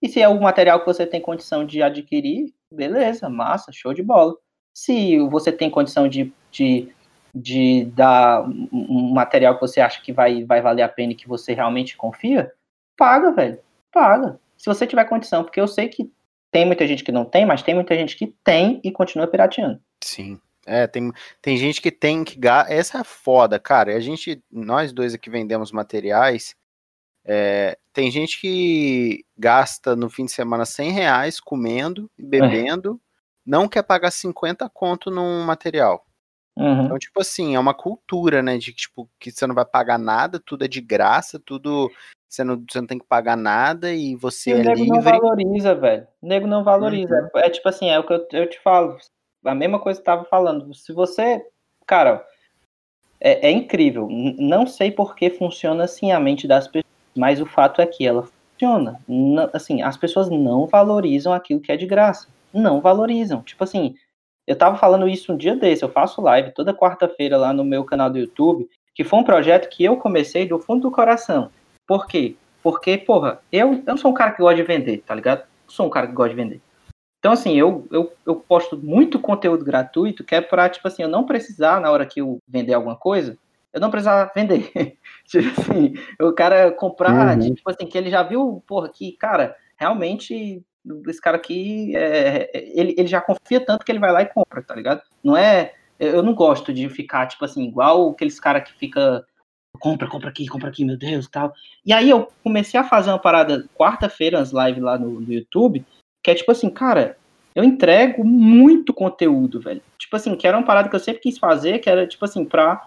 E se é o material que você tem condição de adquirir, beleza, massa, show de bola. Se você tem condição de, de, de dar um material que você acha que vai, vai valer a pena e que você realmente confia, paga, velho. Paga. Se você tiver condição, porque eu sei que tem muita gente que não tem, mas tem muita gente que tem e continua pirateando. Sim. É, tem, tem gente que tem que. Essa é foda, cara. A gente, nós dois aqui vendemos materiais. É, tem gente que gasta no fim de semana 100 reais comendo e bebendo, é. não quer pagar 50 conto num material. Uhum. Então, tipo assim, é uma cultura, né? De tipo, que você não vai pagar nada, tudo é de graça, tudo. Você não, você não tem que pagar nada e você e é o nego livre. não valoriza, velho. O nego não valoriza. Uhum. É, é, tipo assim, é o que eu, eu te falo a mesma coisa que estava falando. Se você, cara, é, é, incrível. Não sei por que funciona assim a mente das pessoas, mas o fato é que ela funciona. Não, assim, as pessoas não valorizam aquilo que é de graça. Não valorizam. Tipo assim, eu tava falando isso um dia desse. Eu faço live toda quarta-feira lá no meu canal do YouTube, que foi um projeto que eu comecei do fundo do coração. Por quê? Porque, porra, eu, eu não sou um cara que gosta de vender, tá ligado? Eu sou um cara que gosta de vender. Então, assim, eu, eu, eu posto muito conteúdo gratuito que é para, tipo assim, eu não precisar, na hora que eu vender alguma coisa, eu não precisar vender. tipo assim, o cara comprar, uhum. tipo assim, que ele já viu, porra, que, cara, realmente esse cara aqui, é, ele, ele já confia tanto que ele vai lá e compra, tá ligado? Não é. Eu não gosto de ficar, tipo assim, igual aqueles caras que fica. Compra, compra aqui, compra aqui, meu Deus, tal. E aí eu comecei a fazer uma parada quarta-feira, as lives lá no, no YouTube, que é tipo assim, cara, eu entrego muito conteúdo, velho. Tipo assim, que era uma parada que eu sempre quis fazer, que era, tipo assim, pra,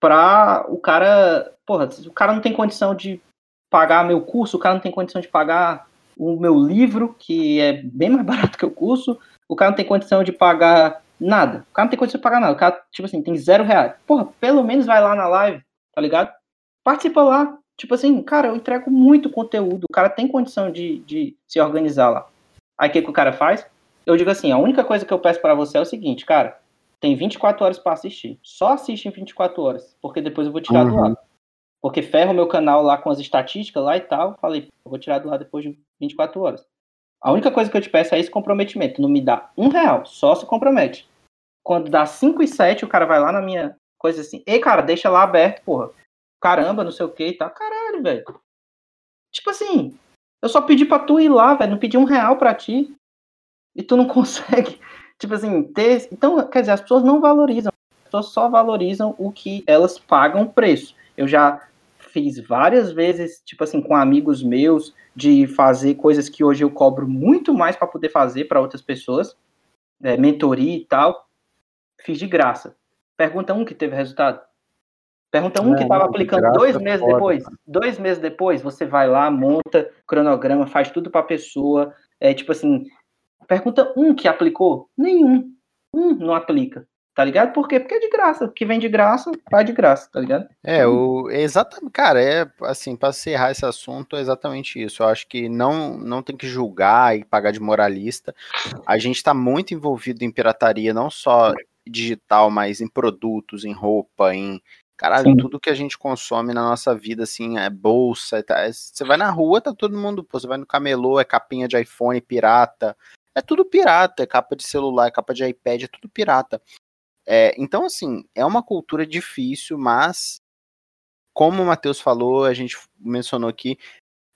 pra o cara. Porra, o cara não tem condição de pagar meu curso, o cara não tem condição de pagar o meu livro, que é bem mais barato que o curso, o cara não tem condição de pagar nada. O cara não tem condição de pagar nada. O cara, tipo assim, tem zero reais. Porra, pelo menos vai lá na live, tá ligado? Participa lá. Tipo assim, cara, eu entrego muito conteúdo. O cara tem condição de, de se organizar lá. Aí o que, que o cara faz? Eu digo assim, a única coisa que eu peço para você é o seguinte, cara, tem 24 horas para assistir. Só assiste em 24 horas, porque depois eu vou tirar uhum. do ar. Porque ferro o meu canal lá com as estatísticas lá e tal. Falei, eu vou tirar do ar depois de 24 horas. A única coisa que eu te peço é esse comprometimento. Não me dá um real, só se compromete. Quando dá 5 e 7, o cara vai lá na minha coisa assim. Ei, cara, deixa lá aberto, porra. Caramba, não sei o que e tal. Caralho, velho. Tipo assim, eu só pedi pra tu ir lá, velho. Não pedi um real pra ti. E tu não consegue, tipo assim, ter. Então, quer dizer, as pessoas não valorizam. As pessoas só valorizam o que elas pagam preço. Eu já fiz várias vezes, tipo assim, com amigos meus, de fazer coisas que hoje eu cobro muito mais para poder fazer para outras pessoas, é, mentoria e tal. Fiz de graça. Pergunta um que teve resultado. Pergunta um que estava aplicando dois meses pode, depois. Dois meses depois, você vai lá, monta cronograma, faz tudo para a pessoa. É tipo assim. Pergunta um que aplicou. Nenhum. Um não aplica. Tá ligado? Por quê? Porque é de graça. O que vem de graça, vai de graça, tá ligado? É, o, exatamente, cara, é assim, para encerrar esse assunto, é exatamente isso. Eu acho que não, não tem que julgar e pagar de moralista. A gente tá muito envolvido em pirataria, não só digital, mas em produtos, em roupa, em Caralho, Sim. tudo que a gente consome na nossa vida, assim, é bolsa. Tá, é, você vai na rua, tá todo mundo. Pô, você vai no camelô, é capinha de iPhone pirata. É tudo pirata, é capa de celular, é capa de iPad, é tudo pirata. É, então, assim, é uma cultura difícil, mas, como o Matheus falou, a gente mencionou aqui,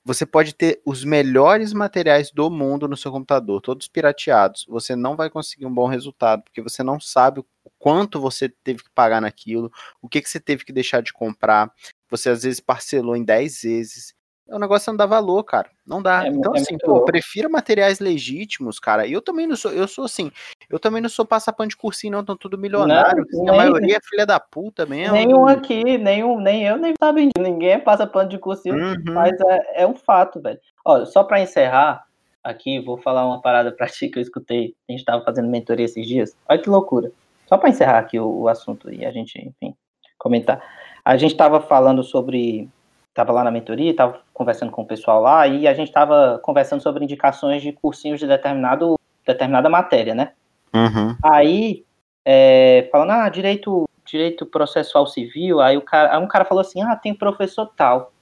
você pode ter os melhores materiais do mundo no seu computador, todos pirateados. Você não vai conseguir um bom resultado, porque você não sabe o quanto você teve que pagar naquilo, o que, que você teve que deixar de comprar. Você às vezes parcelou em 10 vezes o negócio não dá valor, cara. Não dá. É, então, é assim, pô, prefiro materiais legítimos, cara. E eu também não sou, eu sou assim, eu também não sou passapano de cursinho, não, estão tudo milionário. Não, nem, a maioria é filha da puta mesmo. Nenhum aqui, nenhum, nem eu, nem sabe ninguém é passapano de cursinho, uhum. mas é, é um fato, velho. Ó, só para encerrar aqui, vou falar uma parada pra ti que eu escutei. A gente tava fazendo mentoria esses dias. Olha que loucura. Só para encerrar aqui o, o assunto e a gente, enfim, comentar. A gente tava falando sobre estava lá na mentoria, estava conversando com o pessoal lá e a gente estava conversando sobre indicações de cursinhos de determinado, determinada matéria, né? Uhum. Aí, é, falando, ah, direito, direito processual civil, aí, o cara, aí um cara falou assim, ah, tem professor tal.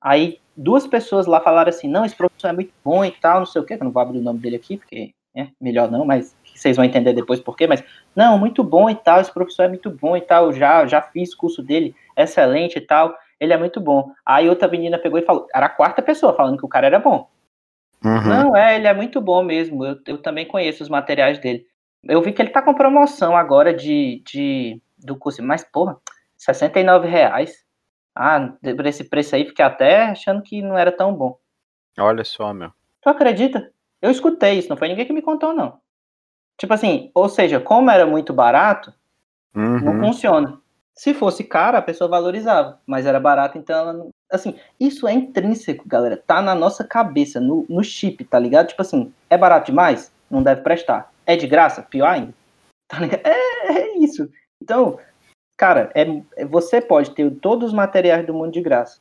Aí duas pessoas lá falaram assim, não, esse professor é muito bom e tal, não sei o que, eu não vou abrir o nome dele aqui, porque é melhor não, mas vocês vão entender depois por quê, mas, não, muito bom e tal, esse professor é muito bom e tal, já, já fiz curso dele, excelente e tal ele é muito bom. Aí outra menina pegou e falou, era a quarta pessoa falando que o cara era bom. Uhum. Não, é, ele é muito bom mesmo. Eu, eu também conheço os materiais dele. Eu vi que ele tá com promoção agora de, de do curso, mas porra, 69 reais. Ah, por esse preço aí, fiquei até achando que não era tão bom. Olha só, meu. Tu acredita? Eu escutei isso, não foi ninguém que me contou, não. Tipo assim, ou seja, como era muito barato, uhum. não funciona. Se fosse cara, a pessoa valorizava, mas era barato, então ela não. Assim, isso é intrínseco, galera. Tá na nossa cabeça, no, no chip, tá ligado? Tipo assim, é barato demais? Não deve prestar. É de graça? Pior ainda. Tá é, é, isso. Então, cara, é, é, você pode ter todos os materiais do mundo de graça.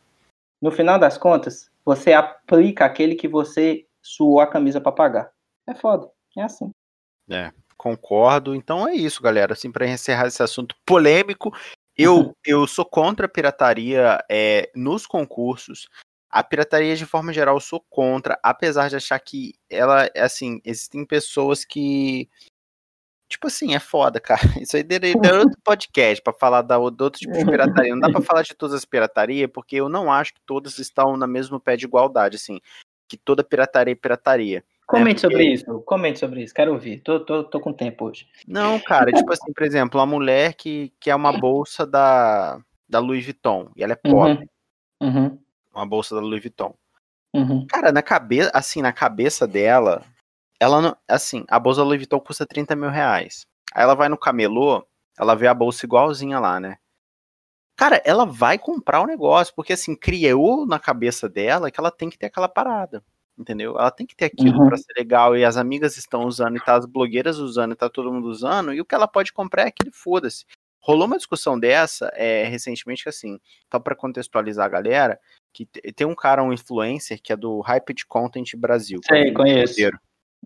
No final das contas, você aplica aquele que você suou a camisa para pagar. É foda. É assim. É, concordo. Então é isso, galera. Assim, para encerrar esse assunto polêmico, eu, eu sou contra a pirataria é, nos concursos. a pirataria, de forma geral, eu sou contra, apesar de achar que ela, é assim, existem pessoas que. Tipo assim, é foda, cara. Isso aí daria outro podcast para falar da, do outro tipo de pirataria. Não dá para falar de todas as piratarias, porque eu não acho que todas estão no mesmo pé de igualdade, assim. Que toda pirataria é pirataria. Né, Comente né? porque... sobre isso, comente sobre isso, quero ouvir. Tô, tô, tô com tempo hoje. Não, cara, tipo assim, por exemplo, a mulher que quer é uma bolsa da, da Louis Vuitton e ela é pobre. Uhum. Uhum uma bolsa da Louis Vuitton. Uhum. Cara, na cabeça, assim, na cabeça dela, ela não, assim, a bolsa da Louis Vuitton custa 30 mil reais. Aí ela vai no camelô, ela vê a bolsa igualzinha lá, né? Cara, ela vai comprar o negócio, porque assim, criou na cabeça dela que ela tem que ter aquela parada, entendeu? Ela tem que ter aquilo uhum. para ser legal, e as amigas estão usando, e tá as blogueiras usando, e tá todo mundo usando, e o que ela pode comprar é aquele foda-se. Rolou uma discussão dessa é, recentemente que assim, só para contextualizar a galera, que tem um cara, um influencer, que é do Hyped Content Brasil. Sei, conheço.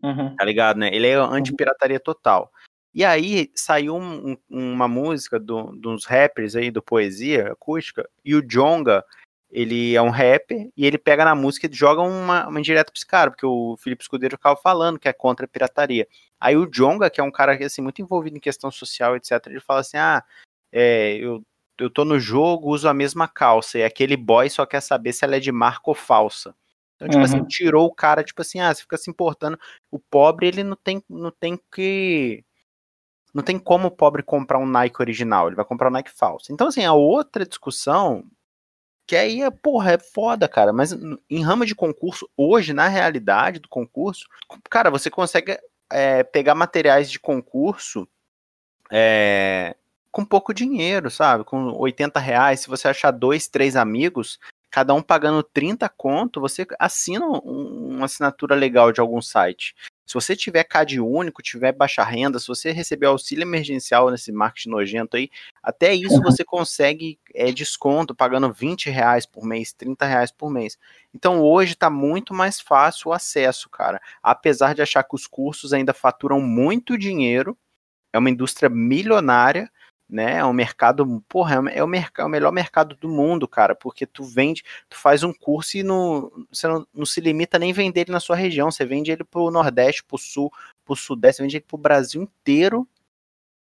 Uhum. Tá ligado, né? Ele é uhum. anti-pirataria total. E aí saiu um, um, uma música do, dos rappers aí do Poesia Acústica, e o Jonga, ele é um rapper, e ele pega na música e joga uma, uma indireta pra esse cara, porque o Felipe Escudeiro ficava falando que é contra a pirataria. Aí o Jonga, que é um cara assim, muito envolvido em questão social, etc., ele fala assim: ah, é, eu eu tô no jogo, uso a mesma calça, e aquele boy só quer saber se ela é de marca ou falsa. Então, tipo assim, uhum. assim, tirou o cara, tipo assim, ah, você fica se importando. O pobre, ele não tem, não tem que. Não tem como o pobre comprar um Nike original, ele vai comprar um Nike falso. Então, assim, a outra discussão, que aí é, porra, é foda, cara. Mas em rama de concurso, hoje, na realidade do concurso, cara, você consegue é, pegar materiais de concurso é, com pouco dinheiro, sabe? Com 80 reais, se você achar dois, três amigos, cada um pagando 30 conto, você assina um, uma assinatura legal de algum site. Se você tiver CAD único, tiver baixa renda, se você receber auxílio emergencial nesse marketing nojento aí, até isso uhum. você consegue é, desconto pagando 20 reais por mês, 30 reais por mês. Então hoje está muito mais fácil o acesso, cara. Apesar de achar que os cursos ainda faturam muito dinheiro, é uma indústria milionária, né? É um mercado, porra, é o, mercado, é o melhor mercado do mundo, cara, porque tu vende, tu faz um curso e não, você não, não se limita nem vender ele na sua região, você vende ele pro Nordeste, pro Sul, pro Sudeste, você vende ele pro Brasil inteiro,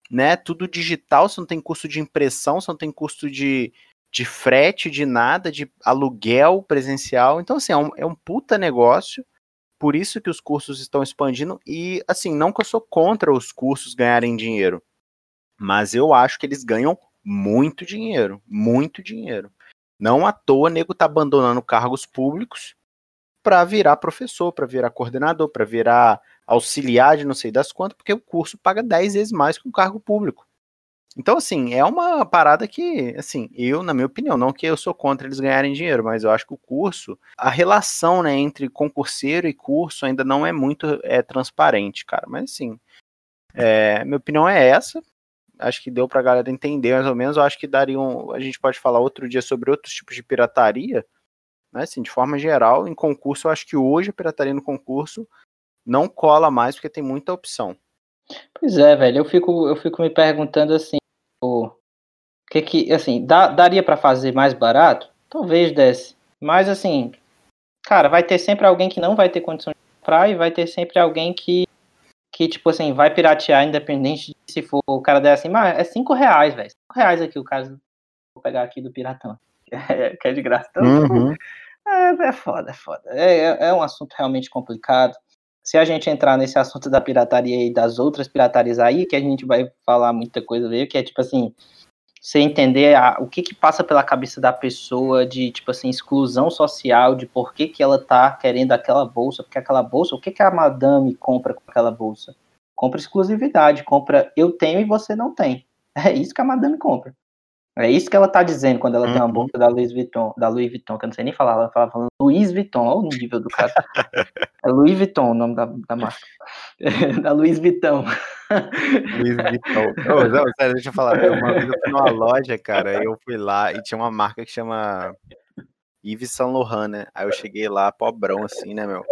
né? Tudo digital, você não tem custo de impressão, você não tem custo de, de frete, de nada, de aluguel presencial. Então, assim, é um, é um puta negócio. Por isso que os cursos estão expandindo. E, assim, não que eu sou contra os cursos ganharem dinheiro. Mas eu acho que eles ganham muito dinheiro, muito dinheiro. Não à toa, nego tá abandonando cargos públicos para virar professor, para virar coordenador, para virar auxiliar de não sei das quantas, porque o curso paga 10 vezes mais que um cargo público. Então, assim, é uma parada que, assim, eu, na minha opinião, não que eu sou contra eles ganharem dinheiro, mas eu acho que o curso, a relação, né, entre concurseiro e curso ainda não é muito é, transparente, cara. Mas, assim, é, minha opinião é essa acho que deu pra galera entender mais ou menos. Eu acho que daria um, a gente pode falar outro dia sobre outros tipos de pirataria, né? Assim, de forma geral, em concurso, eu acho que hoje a pirataria no concurso não cola mais porque tem muita opção. Pois é, velho. Eu fico, eu fico me perguntando assim, o que que, assim, dá, daria para fazer mais barato? Talvez desse. Mas assim, cara, vai ter sempre alguém que não vai ter condição de comprar e vai ter sempre alguém que que, tipo assim, vai piratear independente de se for o cara der assim, mas é 5 reais, velho. 5 reais aqui o caso. Vou pegar aqui do Piratão. Que é, de graça. Então, uhum. é, é foda, é foda. É, é, é um assunto realmente complicado. Se a gente entrar nesse assunto da pirataria e das outras piratarias aí, que a gente vai falar muita coisa ver, que é tipo assim, você entender a, o que que passa pela cabeça da pessoa de, tipo assim, exclusão social, de por que que ela tá querendo aquela bolsa, porque aquela bolsa, o que que a madame compra com aquela bolsa? Compra exclusividade, compra eu tenho e você não tem. É isso que a madame compra. É isso que ela tá dizendo quando ela tem uma uhum. bolsa da Louis Vuitton, da Louis Vuitton, que eu não sei nem falar, ela fala falando Louis Vuitton, olha o nível do cara. é Louis Vuitton o nome da, da marca. da Louis Vuitton. Louis Vuitton. Oh, não, sério, deixa eu falar. Uma vez eu fui numa loja, cara, eu fui lá e tinha uma marca que chama Yves Saint Laurent, né? Aí eu cheguei lá, pobrão assim, né, meu?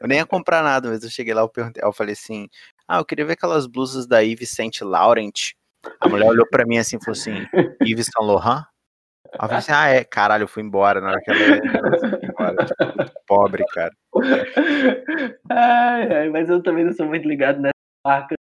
Eu nem ia comprar nada, mas eu cheguei lá, eu perguntei, eu falei assim, ah, eu queria ver aquelas blusas da Yves Saint Laurent. A mulher olhou pra mim assim e falou assim, Yves Saint Laurent? Ela falou assim, ah, é, caralho, eu fui embora na hora que ela, embora. Pobre, cara. Ai, ai, mas eu também não sou muito ligado nessa marca.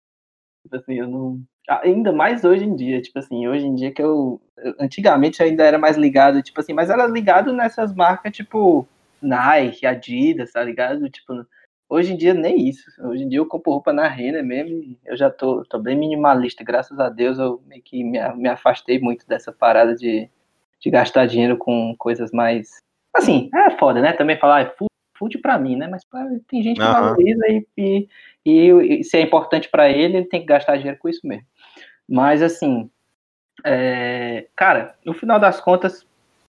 Tipo assim, eu não. Ainda mais hoje em dia, tipo assim, hoje em dia que eu. Antigamente eu ainda era mais ligado, tipo assim, mas era ligado nessas marcas, tipo, Nike, Adidas, tá ligado? Tipo, hoje em dia nem isso. Hoje em dia eu compro roupa na Renner mesmo eu já tô, tô bem minimalista. Graças a Deus eu meio que me, me afastei muito dessa parada de de gastar dinheiro com coisas mais. Assim, é foda, né? Também falar, é fútil pra mim, né? Mas tem gente que uhum. valoriza e, e, e, se é importante para ele, ele tem que gastar dinheiro com isso mesmo. Mas, assim, é, cara, no final das contas,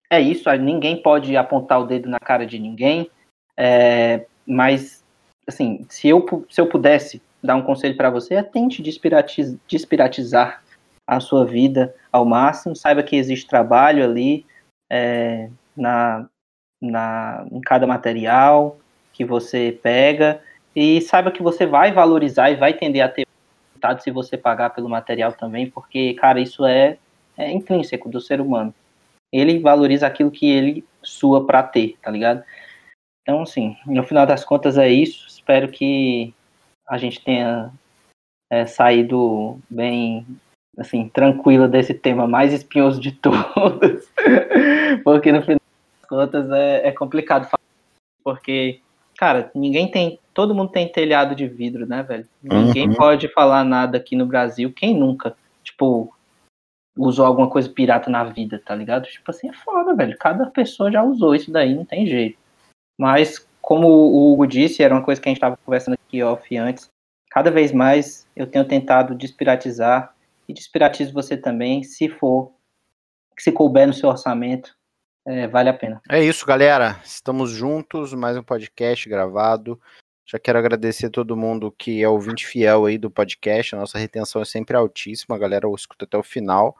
é isso. Ninguém pode apontar o dedo na cara de ninguém. É, mas, assim, se eu, se eu pudesse dar um conselho para você, é tente despiratizar, despiratizar a sua vida ao máximo, saiba que existe trabalho ali é, na, na, em cada material que você pega e saiba que você vai valorizar e vai tender a ter resultado se você pagar pelo material também, porque, cara, isso é, é intrínseco do ser humano. Ele valoriza aquilo que ele sua para ter, tá ligado? Então, assim, no final das contas é isso. Espero que a gente tenha é, saído bem assim, tranquila desse tema mais espinhoso de todos, porque no final das contas é, é complicado falar, porque, cara, ninguém tem, todo mundo tem telhado de vidro, né, velho? Ninguém uhum. pode falar nada aqui no Brasil, quem nunca, tipo, usou alguma coisa pirata na vida, tá ligado? Tipo assim, é foda, velho, cada pessoa já usou isso daí, não tem jeito. Mas, como o Hugo disse, era uma coisa que a gente tava conversando aqui off antes, cada vez mais eu tenho tentado despiratizar e despiratize você também, se for, se couber no seu orçamento, é, vale a pena. É isso, galera. Estamos juntos, mais um podcast gravado. Já quero agradecer a todo mundo que é ouvinte fiel aí do podcast. A nossa retenção é sempre altíssima, a galera escuta até o final.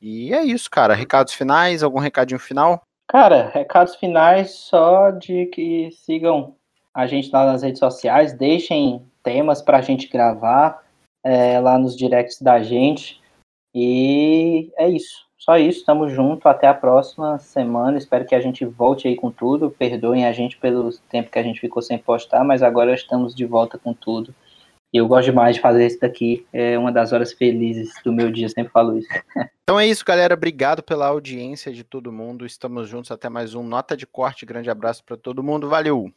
E é isso, cara. Recados finais, algum recadinho final? Cara, recados finais só de que sigam a gente lá nas redes sociais, deixem temas para a gente gravar é, lá nos directs da gente. E é isso. Só isso. Tamo junto. Até a próxima semana. Espero que a gente volte aí com tudo. Perdoem a gente pelo tempo que a gente ficou sem postar, mas agora estamos de volta com tudo. Eu gosto demais de fazer isso daqui. É uma das horas felizes do meu dia, sempre falo isso. Então é isso, galera. Obrigado pela audiência de todo mundo. Estamos juntos até mais um Nota de Corte. Grande abraço para todo mundo. Valeu!